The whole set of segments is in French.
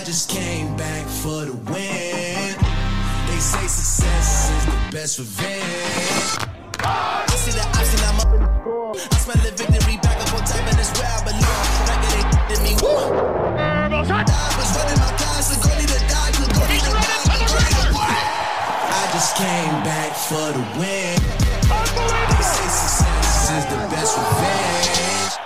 I just came back for the win. They say success is the best revenge. I see the option, I'm up in the score. I smell the victory back up on top, and it's where I belong. Like it ain't did me woo. I was running my class, so go need to die, so go need to die, go to die. I just came back for the win. They say success is the best revenge.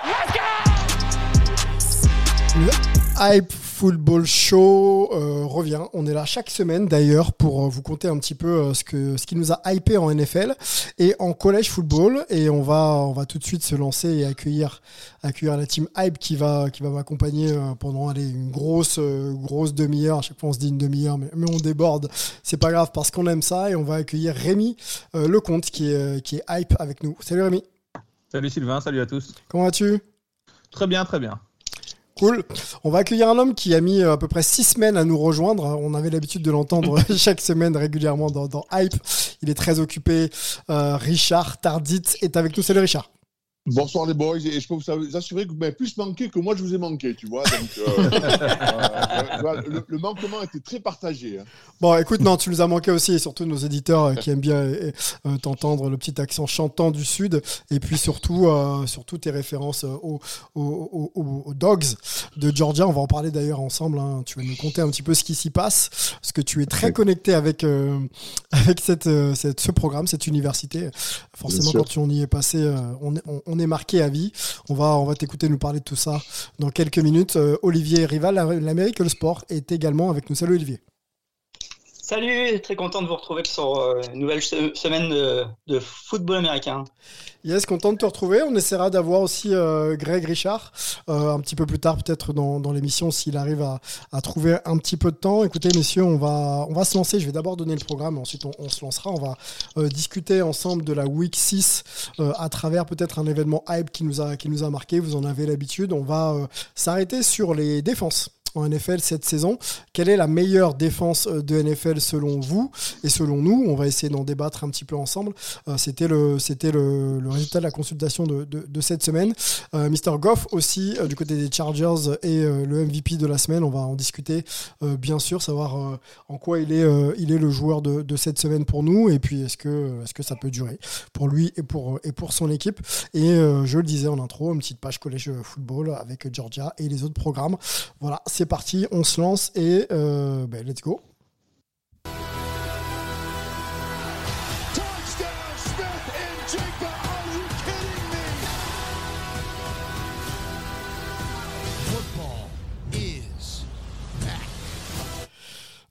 Le Hype Football Show euh, revient. On est là chaque semaine d'ailleurs pour euh, vous conter un petit peu euh, ce, que, ce qui nous a hypé en NFL et en collège football. Et on va, on va tout de suite se lancer et accueillir, accueillir la team Hype qui va, qui va m'accompagner pendant allez, une grosse, grosse demi-heure. À chaque fois on se dit une demi-heure, mais, mais on déborde. C'est pas grave parce qu'on aime ça. Et on va accueillir Rémi euh, Lecomte qui est, qui est Hype avec nous. Salut Rémi. Salut Sylvain, salut à tous. Comment vas-tu? Très bien, très bien. Cool. On va accueillir un homme qui a mis euh, à peu près six semaines à nous rejoindre. On avait l'habitude de l'entendre chaque semaine régulièrement dans, dans Hype. Il est très occupé. Euh, Richard Tardit est avec nous. Salut Richard. Bonsoir les boys, et je peux vous assurer que vous m'avez plus manqué que moi je vous ai manqué, tu vois. Donc, euh, euh, voilà, le, le manquement était très partagé. hein. Bon, écoute, non, tu nous as manqué aussi, et surtout nos éditeurs euh, qui aiment bien t'entendre le petit accent chantant du Sud, et puis surtout, euh, surtout tes références aux, aux- aux- aux Dogs de Georgia. On va en parler d'ailleurs ensemble. hein. Tu vas nous conter un petit peu ce qui s'y passe, parce que tu es très connecté avec, euh, avec cette, cette- ce programme, cette université. Forcément, quand tu en y es passé, on, est- on- on est marqué à vie. On va, on va t'écouter nous parler de tout ça dans quelques minutes. Euh, Olivier Rival, la- l'Amérique le sport, est également avec nous. Salut Olivier. Salut, très content de vous retrouver sur euh, une nouvelle se- semaine de, football américain. Yes, content de te retrouver. On essaiera d'avoir aussi euh, Greg Richard euh, un petit peu plus tard, peut-être dans, l'émission, s'il arrive à, trouver un petit peu de temps. Écoutez, messieurs, on va, on va se lancer. Je vais d'abord donner le programme, ensuite on, se lancera. On va discuter ensemble de la Week 6 euh, à travers peut-être un événement hype qui nous a, qui nous a marqué. Vous en avez l'habitude. On va s'arrêter sur les défenses en NFL cette saison. Quelle est la meilleure défense euh, de NFL selon vous et selon nous? On va essayer d'en débattre un petit peu ensemble. Euh, c'était le, c'était le, résultat de la consultation de, de, cette semaine. Euh, Mr. Goff aussi, du côté des Chargers et le MVP de la semaine. On va en discuter, bien sûr, savoir en quoi il est, il est le joueur de, de cette semaine pour nous et puis est-ce que, est-ce que ça peut durer pour lui et pour, et pour son équipe. Et je le disais en intro, une petite page collège football avec Georgia et les autres programmes. Voilà, c'est parti, on se lance et euh, ben, let's go.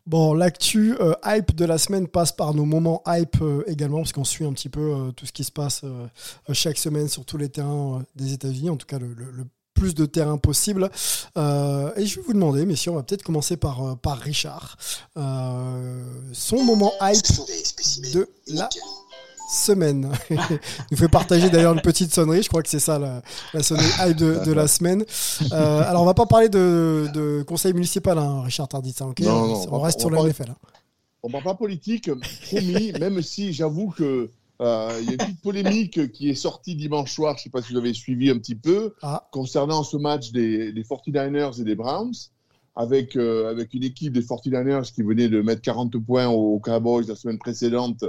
Bon, l'actu euh, hype de la semaine passe par nos moments hype euh, également, parce qu'on suit un petit peu euh, tout ce qui se passe chaque semaine sur tous les terrains des États-Unis, en tout cas le, le- le plus de terrains possible. Euh, et je vais vous demander, messieurs, on va peut-être commencer par, euh, par Richard. Euh, son moment hype de la semaine. Il nous fait partager d'ailleurs une petite sonnerie, je crois que c'est ça la, la sonnerie hype de, de la semaine. Euh, alors on va pas parler de, de conseil municipal, hein, Richard Tardit, hein, ok Non, non, on, reste on sur pas- NFL. hein. On parle pas politique, promis, même si j'avoue que euh, il y a une petite polémique qui est sortie dimanche soir, je sais pas si vous avez suivi un petit peu, Ah. concernant ce match des, des 49ers et des Browns, avec, euh, avec une équipe des 49ers qui venait de mettre 40 points aux Cowboys la semaine précédente,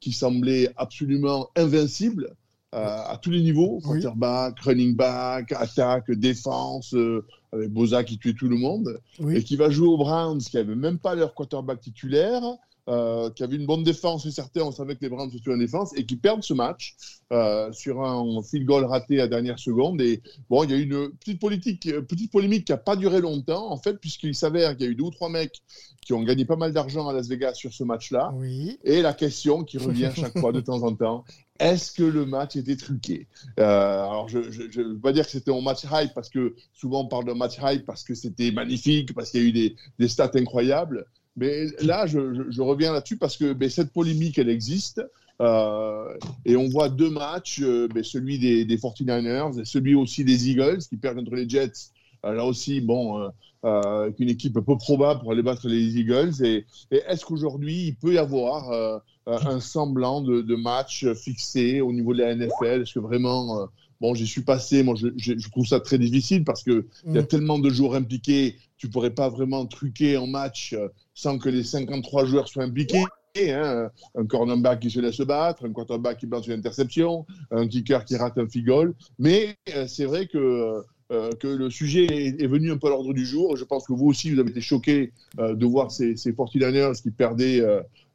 qui semblait absolument invincible euh, à tous les niveaux, Oui. quarterback, running back, attaque, défense, euh, avec Boza qui tuait tout le monde et qui va jouer aux Browns, qui n'avaient même pas leur quarterback titulaire, euh, qui avait une bonne défense, et certains, on savait que les Browns étaient en défense, et qui perdent ce match euh, sur un field goal raté à dernière seconde. Et bon, il y a eu une petite, politique, petite polémique qui n'a pas duré longtemps, en fait, puisqu'il s'avère qu'il y a eu deux ou trois mecs qui ont gagné pas mal d'argent à Las Vegas sur ce match-là. Oui. Et la question qui revient chaque fois de temps en temps, est-ce que le match était truqué? Euh, Alors, je ne veux pas dire que c'était un match hype, parce que souvent on parle d'un match hype parce que c'était magnifique, parce qu'il y a eu des, des stats incroyables. Mais là, je, reviens là-dessus parce que cette polémique, elle existe. Euh, et on voit deux matchs, euh, celui des, des 49ers et celui aussi des Eagles qui perdent contre les Jets. Euh, là aussi, bon, euh, une équipe peu probable pour aller battre les Eagles. Et, est-ce qu'aujourd'hui, il peut y avoir un semblant de, match fixé au niveau de la NFL Est-ce que vraiment bon, j'y suis passé. Moi, je, je, je, trouve ça très difficile parce que il y a Mm. tellement de joueurs impliqués. Tu pourrais pas vraiment truquer un match euh, sans que les 53 joueurs soient impliqués. Hein. Un cornerback qui se laisse battre, un quarterback qui lance une interception, un kicker qui rate un goal. Mais euh, c'est vrai que euh, que le sujet est, est, venu un peu à l'ordre du jour. Je pense que vous aussi, vous avez été choqués euh, de voir ces, ces 49ers qui perdaient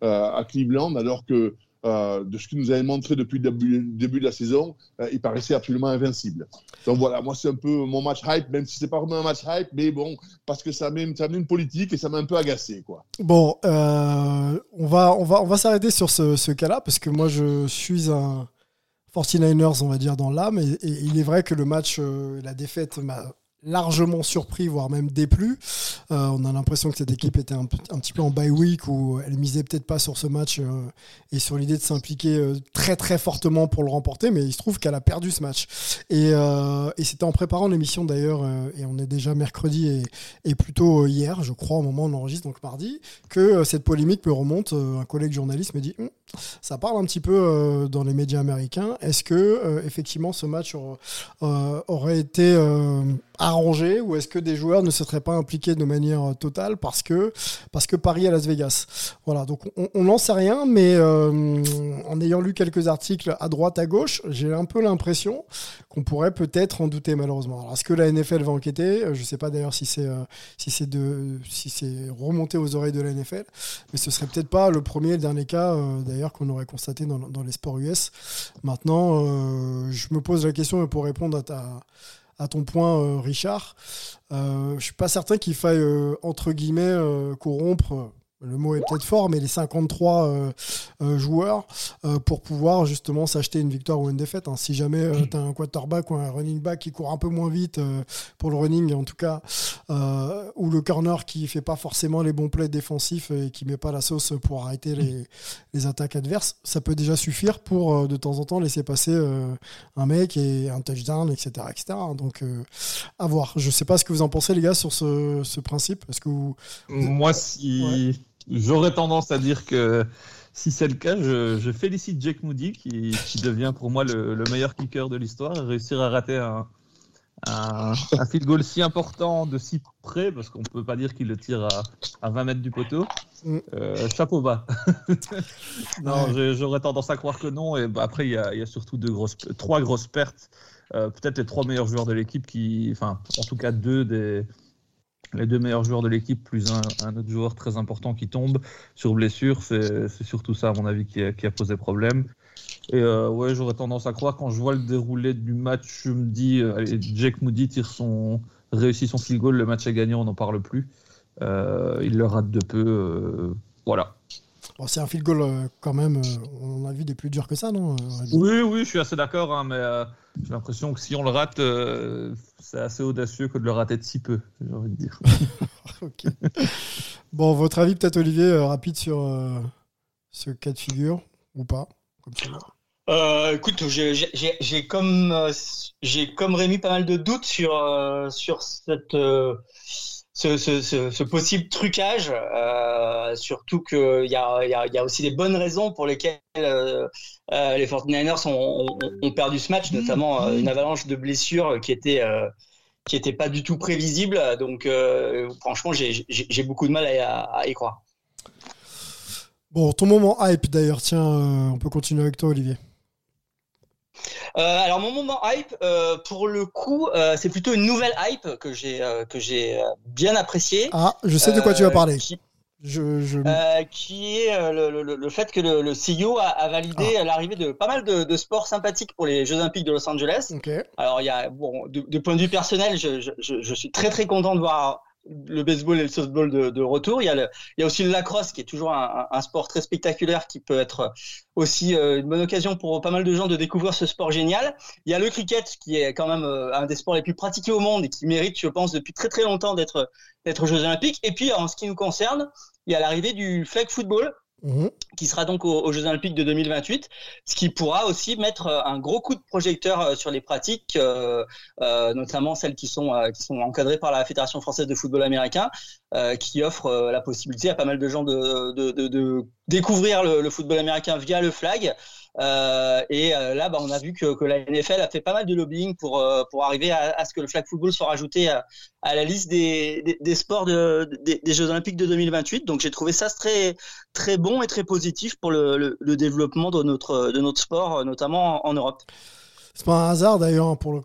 à Cleveland, alors que euh, de ce qu'ils nous avaient montré depuis le début, début de la saison, euh, il paraissait absolument invincible. Donc voilà, moi c'est un peu mon match hype, même si c'est pas vraiment un match hype, mais bon, parce que ça mène, ça une politique et ça m'a un peu agacé, quoi. Bon, euh, on va, on va, on va s'arrêter sur ce, ce cas-là parce que moi je suis un 49ers, on va dire, dans l'âme. Et, et, il est vrai que le match, la défaite m'a largement surpris, voire même déplu. Euh, on a l'impression que cette équipe était un, petit peu en bye week où elle misait peut-être pas sur ce match euh, et sur l'idée de s'impliquer euh, très très fortement pour le remporter, mais il se trouve qu'elle a perdu ce match. Et, c'était en préparant l'émission d'ailleurs, et on est déjà mercredi et, plutôt hier, je crois, au moment où on enregistre, donc mardi, que cette polémique me remonte. Un collègue journaliste me dit, hm, ça parle un petit peu dans les médias américains. Est-ce que effectivement ce match aurait été arrangé ou est-ce que des joueurs ne se seraient pas impliqués de manière euh, totale parce que parce que Paris à Las Vegas? Voilà donc on n'en sait rien mais euh, en ayant lu quelques articles à droite à gauche j'ai un peu l'impression qu'on pourrait peut-être en douter malheureusement. Alors est-ce que la NFL va enquêter? Je sais pas d'ailleurs si c'est euh, si si remonté aux oreilles de la NFL mais ce serait peut-être pas le premier et le dernier cas euh, d'ailleurs qu'on aurait constaté dans, dans, les sports US maintenant euh, je me pose la question pour répondre à ta à ton point, euh, Richard. Euh, je suis pas certain qu'il faille, euh, entre guillemets, corrompre. Le mot est peut-être fort, mais les 53 euh, euh, joueurs pour pouvoir justement s'acheter une victoire ou une défaite. Hein. Si jamais tu as un quarterback ou un running back qui court un peu moins vite euh, pour le running, en tout cas, euh, ou le corner qui fait pas forcément les bons plays défensifs et qui met pas la sauce pour arrêter les, les attaques adverses, ça peut déjà suffire pour euh, de temps en temps laisser passer euh, un mec et un touchdown, etc. etc. Donc, euh, à voir. Je sais pas ce que vous en pensez, les gars, sur ce, ce principe. Est-ce que vous... Moi, si. Ouais. J'aurais tendance à dire que si c'est le cas, je, je, félicite Jake Moody qui, qui devient pour moi le, le meilleur kicker de l'histoire. Réussir à rater un, un, un, field goal si important de si près, parce qu'on ne peut pas dire qu'il le tire à, à, 20 mètres du poteau. Mm. Euh, chapeau bas. non, j'aurais tendance à croire que non. Et bah, après, il y, y, a surtout deux grosses, trois grosses pertes. Euh, Peut-être les trois meilleurs joueurs de l'équipe qui, enfin, en tout cas deux des les deux meilleurs joueurs de l'équipe, plus un, autre joueur très important qui tombe sur blessure. C'est surtout ça, à mon avis, qui a, qui a posé problème. Et euh, ouais, j'aurais tendance à croire, quand je vois le déroulé du match, je me dis, euh, allez, Jake Moody tire son, réussit son field goal, le match est gagné, on n'en parle plus. Euh, il le rate de peu. voilà. Bon, c'est un field goal euh, quand même, euh, on a vu des plus durs que ça, non Oui, oui, je suis assez d'accord, hein, mais euh, j'ai l'impression que si on le rate, euh, c'est assez audacieux que de le rater de si peu, j'ai envie de dire. ok. Bon, votre avis peut-être, Olivier, euh, rapide sur ce cas de figure, ou pas comme euh, écoute, j'ai comme euh, j'ai comme Rémi pas mal de doutes sur euh, sur cette ce, ce, ce, ce, possible trucage, euh, surtout qu'il y a, y, a, y a aussi des bonnes raisons pour lesquelles euh, euh, les 49ers ont, ont, ont, perdu ce match, notamment une avalanche de blessures qui était qui était pas du tout prévisible. Donc franchement, j'ai beaucoup de mal à, à, y croire. Bon, ton moment hype d'ailleurs, tiens, on peut continuer avec toi, Olivier. Euh, alors mon moment hype, euh, pour le coup, euh, c'est plutôt une nouvelle hype que j'ai que j'ai bien appréciée. Ah, je sais de quoi tu vas parler. Qui, je, je... qui est le, le, le, fait que le, le CEO a, a validé ah. l'arrivée de pas mal de, de, sports sympathiques pour les Jeux Olympiques de Los Angeles. Okay. Alors il y a bon, de, de, point de vue personnel, je, je, je, suis très très content de voir le baseball et le softball de, de retour. Il y, a le, il y a aussi le lacrosse qui est toujours un, un, sport très spectaculaire qui peut être aussi euh, une bonne occasion pour pas mal de gens de découvrir ce sport génial. Il y a le cricket qui est quand même euh, un des sports les plus pratiqués au monde et qui mérite, je pense, depuis très très longtemps d'être d'être aux Jeux Olympiques. Et puis en ce qui nous concerne, il y a l'arrivée du flag football Mmh. qui sera donc aux, Jeux Olympiques de 2028, ce qui pourra aussi mettre euh, un gros coup de projecteur sur les pratiques, euh, euh, notamment celles qui sont, encadrées par la Fédération française de football américain, qui offre la possibilité à pas mal de gens de, découvrir le, football américain via le flag. Euh, et là, bah, on a vu que, la NFL a fait pas mal de lobbying pour pour arriver à, ce que le flag football soit rajouté à, la liste des, des, sports de, des, Jeux Olympiques de 2028. Donc j'ai trouvé ça très très bon et très positif pour le, développement de notre de notre sport, notamment en, en Europe. C'est pas un hasard d'ailleurs pour, le,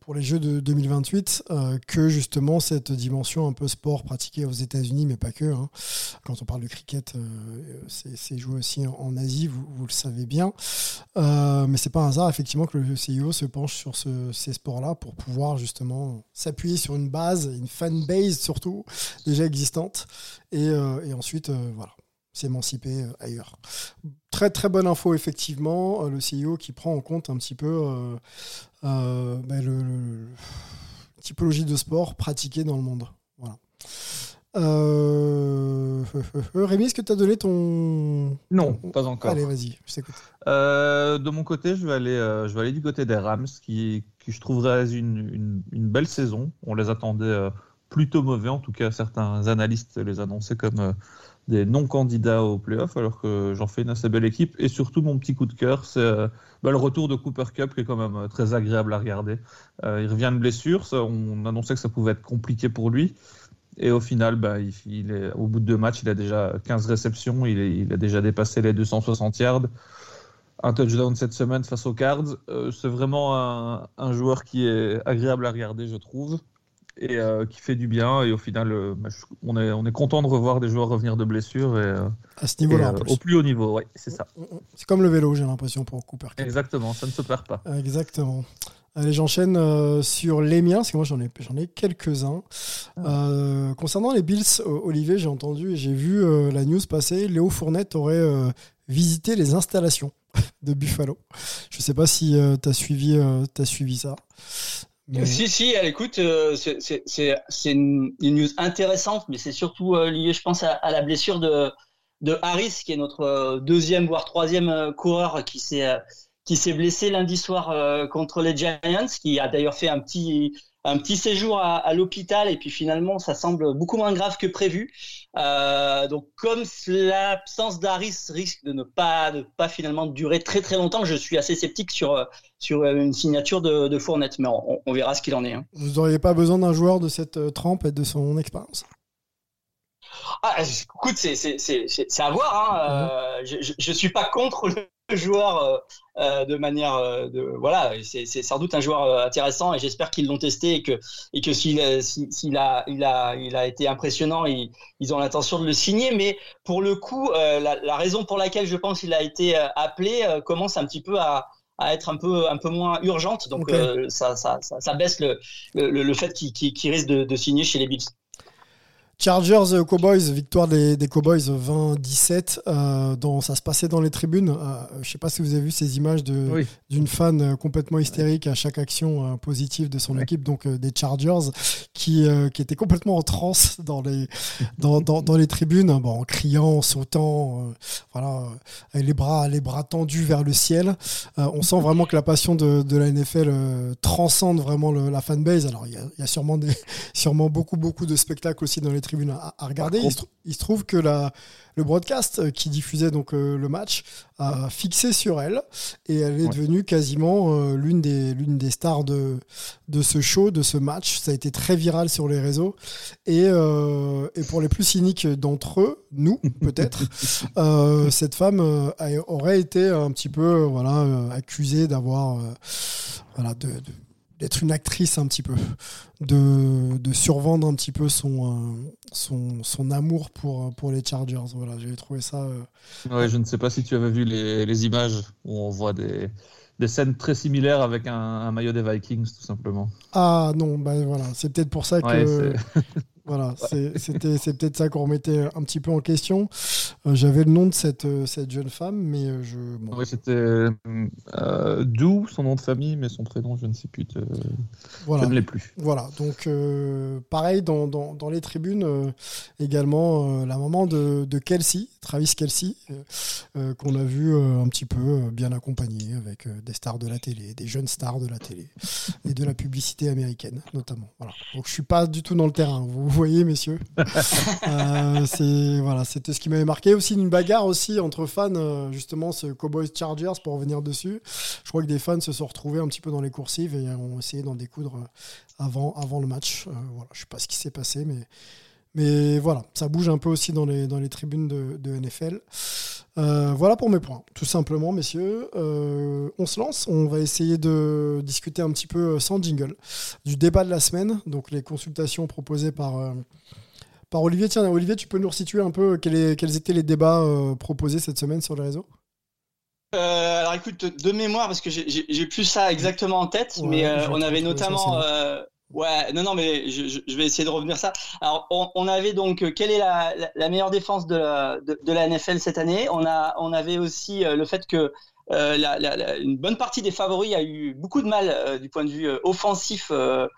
pour, les Jeux de 2028 euh, que justement cette dimension un peu sport pratiqué aux États-Unis, mais pas que. Hein. Quand on parle de cricket, euh, c'est joué aussi en, Asie, vous, le savez bien. Euh, mais c'est pas un hasard effectivement que le CIO se penche sur ce, ces sports-là pour pouvoir justement s'appuyer sur une base, une fan base surtout déjà existante, et ensuite voilà s'émanciper ailleurs. Très très bonne info effectivement, le CEO qui prend en compte un petit peu euh, euh, le, le, typologie de sport pratiquée dans le monde. Voilà. Euh... Rémi, est-ce que tu as donné ton... Non, pas encore. Allez, vas-y, je t'écoute. Euh, de mon côté, je vais aller, euh, je vais aller du côté des Rams, qui, qui je trouverais une, une, une, belle saison. On les attendait euh, plutôt mauvais, en tout cas certains analystes les annonçaient comme des non-candidats aux playoffs, alors que j'en fais une assez belle équipe. Et surtout, mon petit coup de cœur, c'est euh, bah, le retour de Cooper Cup, qui est quand même euh, très agréable à regarder. Euh, il revient de blessure, on annonçait que ça pouvait être compliqué pour lui. Et au final, bah, au bout de deux matchs, il a déjà 15 réceptions, il, a déjà dépassé les 260 yards. Un touchdown cette semaine face aux Cards. C'est vraiment un joueur qui est agréable à regarder, je trouve et euh, qui fait du bien. Et au final, euh, on, est, on est content de revoir des joueurs revenir de blessures. Et, euh, à ce niveau-là, au plus haut niveau, oui, c'est ça. C'est comme le vélo, j'ai l'impression, pour Cooper. Exactement, ça ne se perd pas. Exactement. Allez, j'enchaîne sur les miens, parce que moi j'en ai, j'en ai quelques-uns. Euh, concernant les Bills, Olivier, j'ai entendu et j'ai vu la news passer. Léo Fournette aurait visité les installations de Buffalo. Je ne sais pas si tu as, suivi, as suivi ça. Si, si, à l'écoute, euh, c'est une, news intéressante, mais c'est surtout euh, lié, je pense, à, la blessure de, Harris, qui est notre euh, deuxième, voire troisième coureur qui s'est blessé lundi soir contre les Giants, qui a d'ailleurs fait un petit un petit séjour à, à l'hôpital et puis finalement ça semble beaucoup moins grave que prévu. Euh, donc comme l'absence d'Aris risque de ne pas de pas finalement durer très très longtemps, je suis assez sceptique sur sur une signature de, de Fournette, mais on, on, verra ce qu'il en est. Hein. Vous n'auriez pas besoin d'un joueur de cette euh, trempe et de son expérience? Ah, écoute, c'est à voir. Hein. Euh, je, je suis pas contre le joueur euh, euh, de manière euh, de voilà c'est sans doute un joueur euh, intéressant et j'espère qu'ils l'ont testé et que et que s'il s'il a il a il a été impressionnant ils, ils ont l'intention de le signer mais pour le coup euh, la, la, raison pour laquelle je pense qu'il a été appelé commence un petit peu à à être un peu un peu moins urgente donc okay. ça, ça, ça, ça baisse le le, le fait qu'il qu qu risque de, de signer chez les Bills. Chargers euh, Cowboys, victoire des, des Cowboys 20-17. Euh, dans, ça se passait dans les tribunes. Euh, je ne sais pas si vous avez vu ces images d'une oui. fan complètement hystérique à chaque action euh, positive de son équipe, donc des Chargers, qui, qui était complètement en transe dans les, dans, dans, dans les tribunes, bon, en criant, en sautant, voilà, avec les bras, les bras tendus vers le ciel. on sent vraiment que la passion de, de la NFL transcende vraiment le, la fanbase. Alors, il y a, y a sûrement, des, sûrement beaucoup, beaucoup de spectacles aussi dans les tribunes à, à regarder. Il se, il se, trouve que la, le broadcast qui diffusait donc euh, le match a fixé sur elle et elle est ouais. devenue quasiment euh, l'une des l'une des stars de de ce show, de ce match. Ça a été très viral sur les réseaux et euh, et pour les plus cyniques d'entre eux, nous peut-être, euh, cette femme aurait été un petit peu voilà accusée d'avoir voilà de, de d'être une actrice un petit peu, de, de survendre un petit peu son, euh, son, son, amour pour, pour les Chargers. Voilà, j'ai trouvé ça. Euh... Ouais, je ne sais pas si tu avais vu les, les images où on voit des, des scènes très similaires avec un, un, maillot des Vikings, tout simplement. Ah non, bah voilà, c'est peut-être pour ça que. Ouais, Voilà, c'était c'est peut-être ça qu'on remettait un petit peu en question. Euh, J'avais le nom de cette, euh, cette jeune femme, mais euh, je. Bon. Oui, c'était euh, Dou, son nom de famille, mais son prénom, je ne sais plus. De... Voilà. Je ne l'ai plus. Voilà, donc euh, pareil dans, dans, dans, les tribunes, également la maman de, de Kelsey, Travis Kelsey, qu'on a vu un petit peu bien accompagné avec des stars de la télé, des jeunes stars de la télé et de la publicité américaine notamment. Voilà. Donc je suis pas du tout dans le terrain. Vous voyez, messieurs. Euh, c'est voilà, c'était ce qui m'avait marqué. Aussi une bagarre aussi entre fans, euh, justement, ce Cowboys Chargers pour revenir dessus. Je crois que des fans se sont retrouvés un petit peu dans les coursives et ont essayé d'en découdre euh, avant, avant le match. Euh, voilà, je sais pas ce qui s'est passé, mais mais voilà, ça bouge un peu aussi dans les dans les tribunes de, de NFL. Euh, voilà pour mes points, tout simplement, messieurs. Euh, on se lance, on va essayer de discuter un petit peu sans jingle du débat de la semaine, donc les consultations proposées par, euh, par Olivier. Tiens, Olivier, tu peux nous resituer un peu quels, est- quels étaient les débats euh, proposés cette semaine sur les réseaux? Euh, alors écoute, de mémoire, parce que j'ai- plus ça exactement en tête, Ouais, mais euh, on avait notamment... ouais, non, non, mais je, je- vais essayer de revenir ça. Alors, on, on avait donc, euh, quelle est la, la, la meilleure défense de la, de, de la NFL cette année? On, a, on avait aussi euh, le fait que euh, la, la, la- une bonne partie des favoris a eu beaucoup de mal euh, du point de vue euh, offensif euh,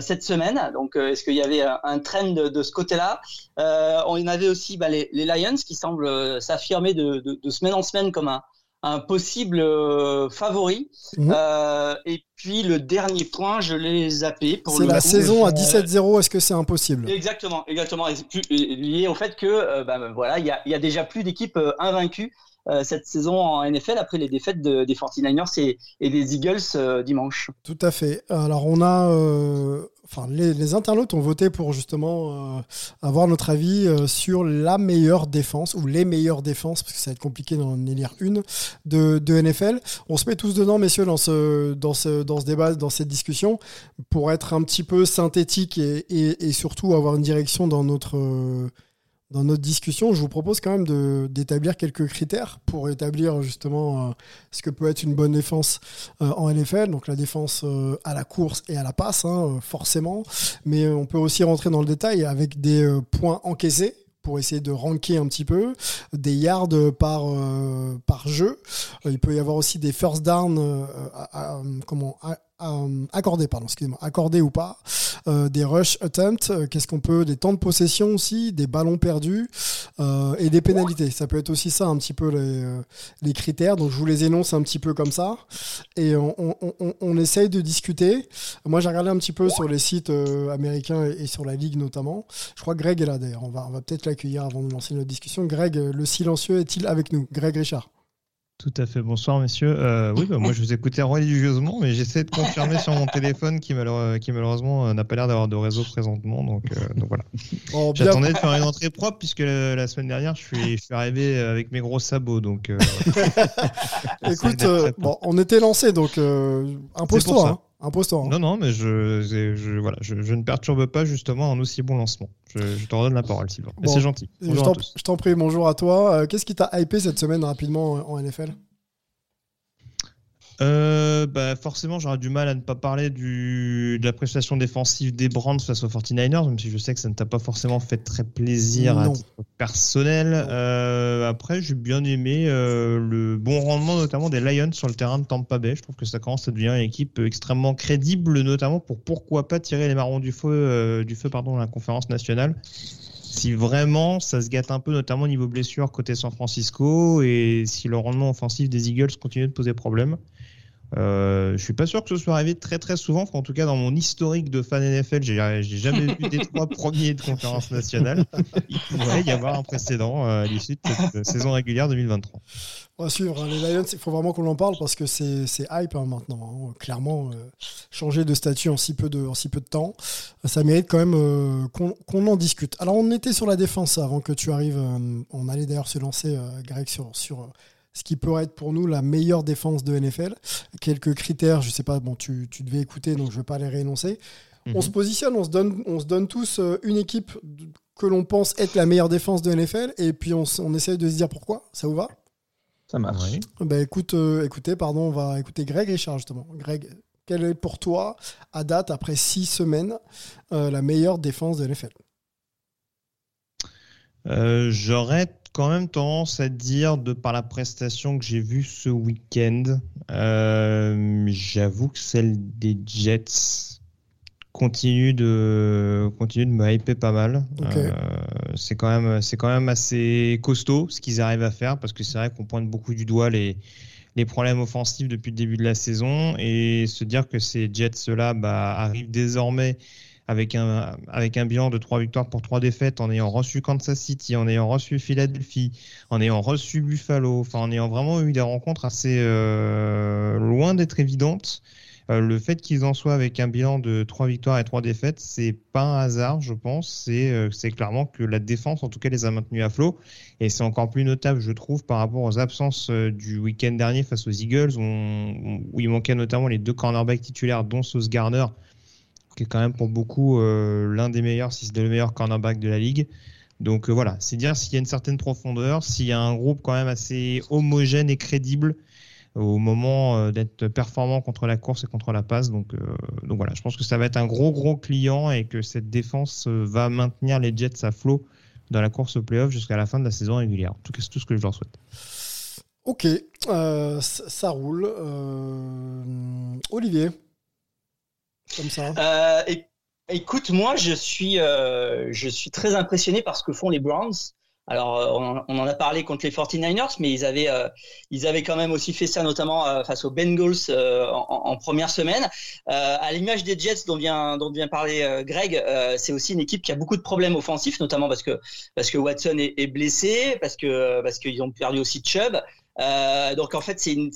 cette semaine. Donc, est-ce qu'il y avait un, un trend de, de ce côté-là? On avait aussi bah, les, les Lions qui semblent s'affirmer de, de, de semaine en semaine comme un, un possible euh, favori. Mhm. Euh, et puis le dernier point, je l'ai zappé. pour C'est la coup. saison à Euh, 17-0, est-ce que c'est impossible? Exactement, exactement. Et c'est plus- lié au fait que euh, bah, voilà, il y a, y a déjà plus d'équipes euh, invaincues euh, cette saison en NFL après les défaites de- des 49ers et, des Eagles euh, dimanche. Tout à fait. Alors on a, euh, enfin les, internautes ont voté pour justement euh, avoir notre avis euh, sur la meilleure défense ou les meilleures défenses parce que ça va être compliqué d'en élire une de, NFL. On se met tous dedans, messieurs, dans ce dans ce dans ce débat, dans cette discussion, pour être un petit peu synthétique et, et, surtout avoir une direction dans notre euh, dans notre discussion, je vous propose quand même d'établir quelques critères pour établir justement euh, ce que peut être une bonne défense euh, en NFL. Donc la défense euh, à la course et à la passe, hein, forcément. Mais on peut aussi rentrer dans le détail avec des points encaissés pour essayer de ranker un petit peu, des yards par, par jeu. Il peut y avoir aussi des first down comment, accordés, pardon, excusez-moi, accordés ou pas, euh, des rush attempts, euh, qu'est-ce qu'on peut, des temps de possession aussi, des ballons perdus euh, et des pénalités. Ça peut être aussi ça un petit peu les, euh, critères. Donc je vous les énonce un petit peu comme ça et on, essaye de discuter. Moi j'ai regardé un petit peu sur les sites euh, américains et, sur la ligue notamment. Je crois que Greg est là d'ailleurs. On va, on va peut-être l'accueillir avant de lancer notre discussion. Greg, euh, le silencieux est-il avec nous? Greg Richard. Tout à fait. Bonsoir, messieurs. Euh, oui, bah, moi, je vous écoutais religieusement, mais j'essaie de confirmer sur mon téléphone qui, malheure- qui malheureusement euh, n'a pas l'air d'avoir de réseau présentement. Donc, euh, donc voilà. Oh, J'attendais de faire une entrée propre puisque la, la semaine dernière, je suis, je suis arrivé avec mes gros sabots. Donc, euh, Écoute, euh, bon, on était lancé donc euh, impose-toi. Hein, non, non, mais je, je, je- voilà, je, je ne perturbe pas justement un aussi bon lancement. Je, te redonne la parole, Sylvain. Bon. c'est gentil. Je Bonjour t'en- tous. je t'en prie, bonjour à toi. Euh, Qu'est-ce qui t'a hypé cette semaine rapidement en en NFL Euh, bah forcément, j'aurais du mal à ne pas parler du, de la prestation défensive des Brands face aux 49ers, même si je sais que ça ne t'a pas forcément fait très plaisir à titre personnel. Euh, après, j'ai bien aimé euh, le bon rendement, notamment des Lions sur le terrain de Tampa Bay. Je trouve que ça commence à devenir une équipe extrêmement crédible, notamment pour pourquoi pas tirer les marrons du feu, du feu pardon, à la conférence nationale. Si vraiment ça se gâte un peu, notamment au niveau blessure côté San Francisco, et si le rendement offensif des Eagles continue de poser problème. Euh, je suis pas sûr que ce soit arrivé très très souvent. En tout cas, dans mon historique de fan NFL, j'ai j'ai jamais vu des trois premiers de conférence nationale. Il pourrait y avoir un précédent euh, à l'issue de cette euh, saison régulière 2023. On va suivre. hein. Les Lions, il faut vraiment qu'on en parle parce que c'est hype hein, maintenant. hein. Clairement, euh, changer de statut en si peu de, en si peu de temps, ça mérite quand même euh, qu'on en discute. Alors, on était sur la défense avant que tu arrives. euh, on allait d'ailleurs se lancer, Greg, sur, sur ce qui pourrait être pour nous la meilleure défense de NFL. Quelques critères, je sais pas, bon, tu, tu devais écouter, donc je vais pas les réénoncer. On Mhm. se positionne, on se donne, on se donne tous une équipe que l'on pense être la meilleure défense de NFL et puis on essaye de se dire pourquoi. Ça vous va? Ça marche. Oui. bah écoute, euh, écoutez, pardon, on va écouter Greg Richard justement. Greg, quelle est pour toi, à date, après six semaines, euh, la meilleure défense de NFL Euh, J'aurais quand même tendance à dire, de par la prestation que j'ai vue ce week-end, euh, j'avoue que celle des Jets continue de continue de me hyper pas mal. Euh, c'est quand même c'est quand même assez costaud ce qu'ils arrivent à faire parce que c'est vrai qu'on pointe beaucoup du doigt les les problèmes offensifs depuis le début de la saison et se dire que ces Jets là bah, arrivent désormais avec un, avec un bilan de 3 victoires pour 3 défaites, en ayant reçu Kansas City, en ayant reçu Philadelphie, en ayant reçu Buffalo, enfin en ayant vraiment eu des rencontres assez euh, loin d'être évidentes. Euh, le fait qu'ils en soient avec un bilan de 3 victoires et 3 défaites, c'est pas un hasard, je pense. C'est euh, c'est clairement que la défense, en tout cas, les a maintenus à flot. Et c'est encore plus notable, je trouve, par rapport aux absences euh, du week-end dernier face aux Eagles, où, il manquait notamment les deux cornerbacks titulaires, dont Sauce Garner, qui est quand même pour beaucoup l'un des meilleurs, si c'est le meilleur cornerback de la ligue. Donc voilà, c'est dire s'il y a une certaine profondeur, s'il y a un groupe quand même assez homogène et crédible au moment euh, d'être performant contre la course et contre la passe. Donc, euh, donc voilà, je pense que ça va être un gros gros client et que cette défense euh, va maintenir les Jets à flot dans la course au playoff jusqu'à la fin de la saison régulière. En tout cas, c'est tout ce que je leur souhaite. Ok, euh, ça ça roule. Euh, Olivier, comme ça. Euh, écoute, moi, je suis, euh, je suis très impressionné par ce que font les Browns. Alors, euh, on, en a parlé contre les 49ers, mais ils avaient, euh, ils avaient quand même aussi fait ça, notamment euh, face aux Bengals euh, en, première semaine. Euh, à l'image des Jets dont vient, dont vient parler Greg, c'est aussi une équipe qui a beaucoup de problèmes offensifs, notamment parce que, parce que Watson est, est blessé, parce que, parce qu'ils ont perdu aussi Chubb. Euh, donc en fait c'est une,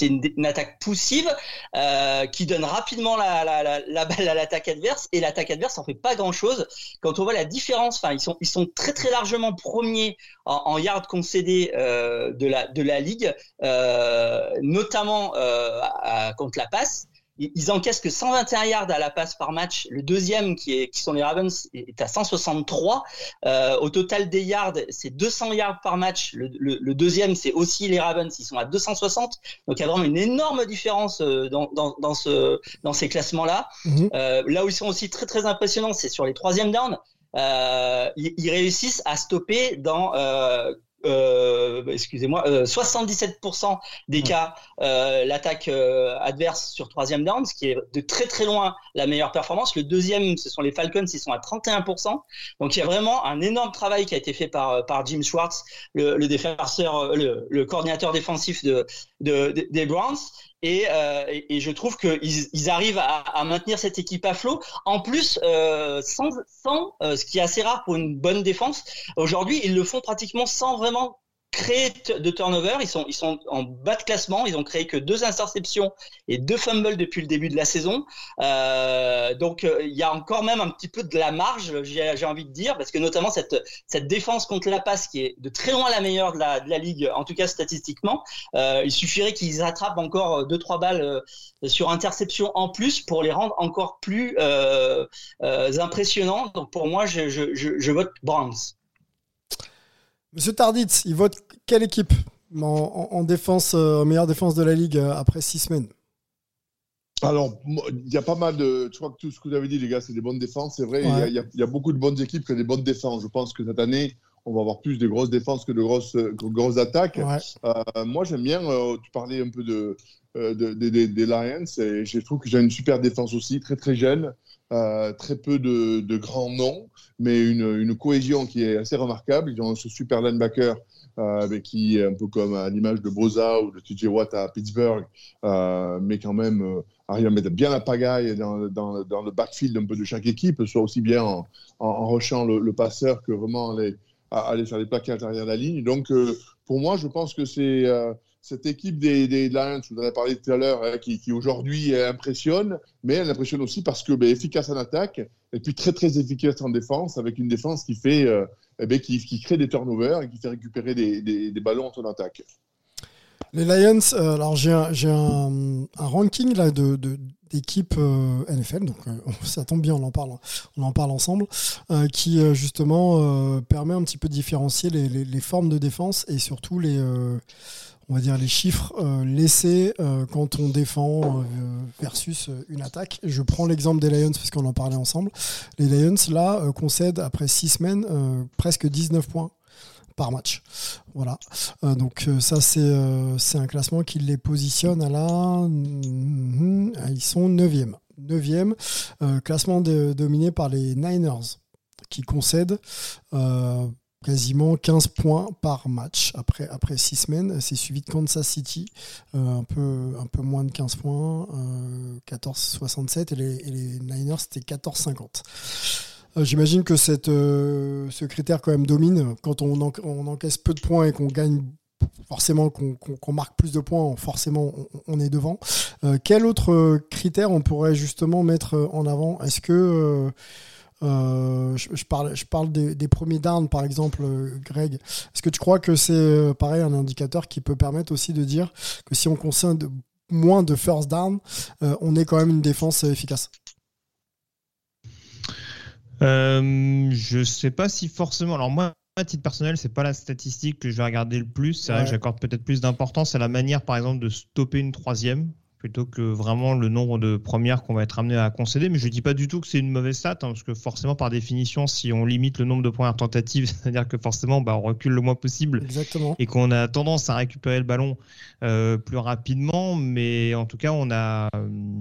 une, une attaque poussive euh, qui donne rapidement la, la, la, la balle à l'attaque adverse. Et l'attaque adverse en fait pas grand chose quand on voit la différence enfin ils sont ils sont très très largement premiers en, en yards concédés euh, de la de la ligue euh, notamment euh, à- contre la passe ils encaissent que 121 yards à la passe par match. Le deuxième, qui, est, qui sont les Ravens, est à 163. Euh, au total des yards, c'est 200 yards par match. Le, le- le deuxième, c'est aussi les Ravens, ils sont à 260. Donc il y a vraiment une énorme différence euh, dans, dans, dans, ce, dans ces classements-là. Mhm. Euh, là où ils sont aussi très très impressionnants, c'est sur les troisième downs. Euh, ils, ils réussissent à stopper dans euh, excusez-moi, euh, 77% des cas euh, l'attaque euh, adverse sur troisième down, ce qui est de très très loin la meilleure performance. Le deuxième, ce sont les Falcons, ils sont à 31%. Donc il y a vraiment un énorme travail qui a été fait par par Jim Schwartz, le, le défenseur, euh, le, le coordinateur défensif de, de, de- des Browns. Et, euh, et, je trouve qu'ils ils arrivent à, à maintenir cette équipe à flot. En plus, euh, sans, sans euh, ce qui est assez rare pour une bonne défense, aujourd'hui, ils le font pratiquement sans vraiment créer t- de turnover. Ils sont, ils sont en bas de classement. Ils ont créé que deux interceptions et deux fumbles depuis le début de la saison. Euh, donc, euh, il y a encore même un petit peu de la marge, j'ai envie de dire, parce que notamment cette, cette défense contre la passe qui est de très loin la meilleure de la, de la ligue, en tout cas statistiquement. Euh, il suffirait qu'ils attrapent encore deux trois balles euh, sur interception en plus pour les rendre encore plus euh, euh, impressionnants. Donc pour moi, je, je, je, je vote Browns. Monsieur Tarditz, il vote quelle équipe en, en- en défense, euh, meilleure défense de la ligue euh, après six semaines? Alors, il y a pas mal de. Je crois que tout ce que vous avez dit, les gars, c'est des bonnes défenses. C'est vrai, il y a- Ouais. il y, a- il y a beaucoup de bonnes équipes qui ont des bonnes défenses. Je pense que cette année, on va avoir plus de grosses défenses que de grosses, que grosses attaques. Ouais. Euh, moi, j'aime bien. euh, tu parlais un peu de, euh, de- de- de- des Lions. Et je trouve que j'ai une super défense aussi, très très jeune, euh, très peu de, grands noms, mais une, cohésion qui est assez remarquable. Ils ont ce super linebacker. euh, qui, un peu comme à l'image de Boza ou de TJ Watt à Pittsburgh, euh, mais quand même euh, arrive à mettre bien la pagaille dans, le backfield de chaque équipe, soit aussi bien en, en, rushant le, passeur que vraiment aller, à- aller faire des plaquages derrière la ligne. Donc, pour moi, je pense que c'est cette équipe des, Lions, vous en avez parlé tout à l'heure, hein, qui, aujourd'hui euh, impressionne, mais elle impressionne aussi parce que ben, efficace en attaque et puis très très efficace en défense, avec une défense qui fait, euh, eh ben, qui, crée des turnovers et qui fait récupérer des, des, ballons en ton attaque. Les Lions, euh, alors j'ai un, ranking là de, d'équipes NFL, donc ça tombe bien, on en parle, on en parle ensemble, qui justement permet un petit peu de différencier les, formes de défense et surtout les, on va dire les chiffres euh, laissés euh, quand on défend euh, versus une attaque. Je prends l'exemple des Lions parce qu'on en parlait ensemble. Les Lions là concèdent après six semaines presque 19 points par match. Voilà. Donc ça c'est un classement qui les positionne à la Mhm. Ah, ils sont 9e. 9e euh, classement dominé par les Niners qui concèdent quasiment 15 points par match après, après 6 semaines. C'est suivi de Kansas City, euh, un, peu, moins de 15 points, 14,67 et les, Niners c'était 14,50. J'imagine que cette, ce critère quand même domine quand on, encaisse peu de points et qu'on gagne forcément qu'on marque plus de points, forcément on, est devant. Euh, quel autre critère on pourrait justement mettre en avant? Est-ce que euh, euh, je, parle, je parle des, premiers downs par exemple, Greg. Est-ce que tu crois que c'est pareil un indicateur qui peut permettre aussi de dire que si on concerne moins de first down, on est quand même une défense efficace? Je sais pas si forcément. Alors moi, à titre personnel, c'est pas la statistique que je vais regarder le plus. C'est vrai que j'accorde peut-être plus d'importance à la manière, par exemple, de stopper une troisième plutôt que vraiment le nombre de premières qu'on va être amené à concéder. Mais je ne dis pas du tout que c'est une mauvaise stat, hein, parce que forcément, par définition, si on limite le nombre de premières tentatives, c'est-à-dire que forcément, bah, on recule le moins possible Exactement. et qu'on a tendance à récupérer le ballon euh, plus rapidement. Mais en tout cas, on a,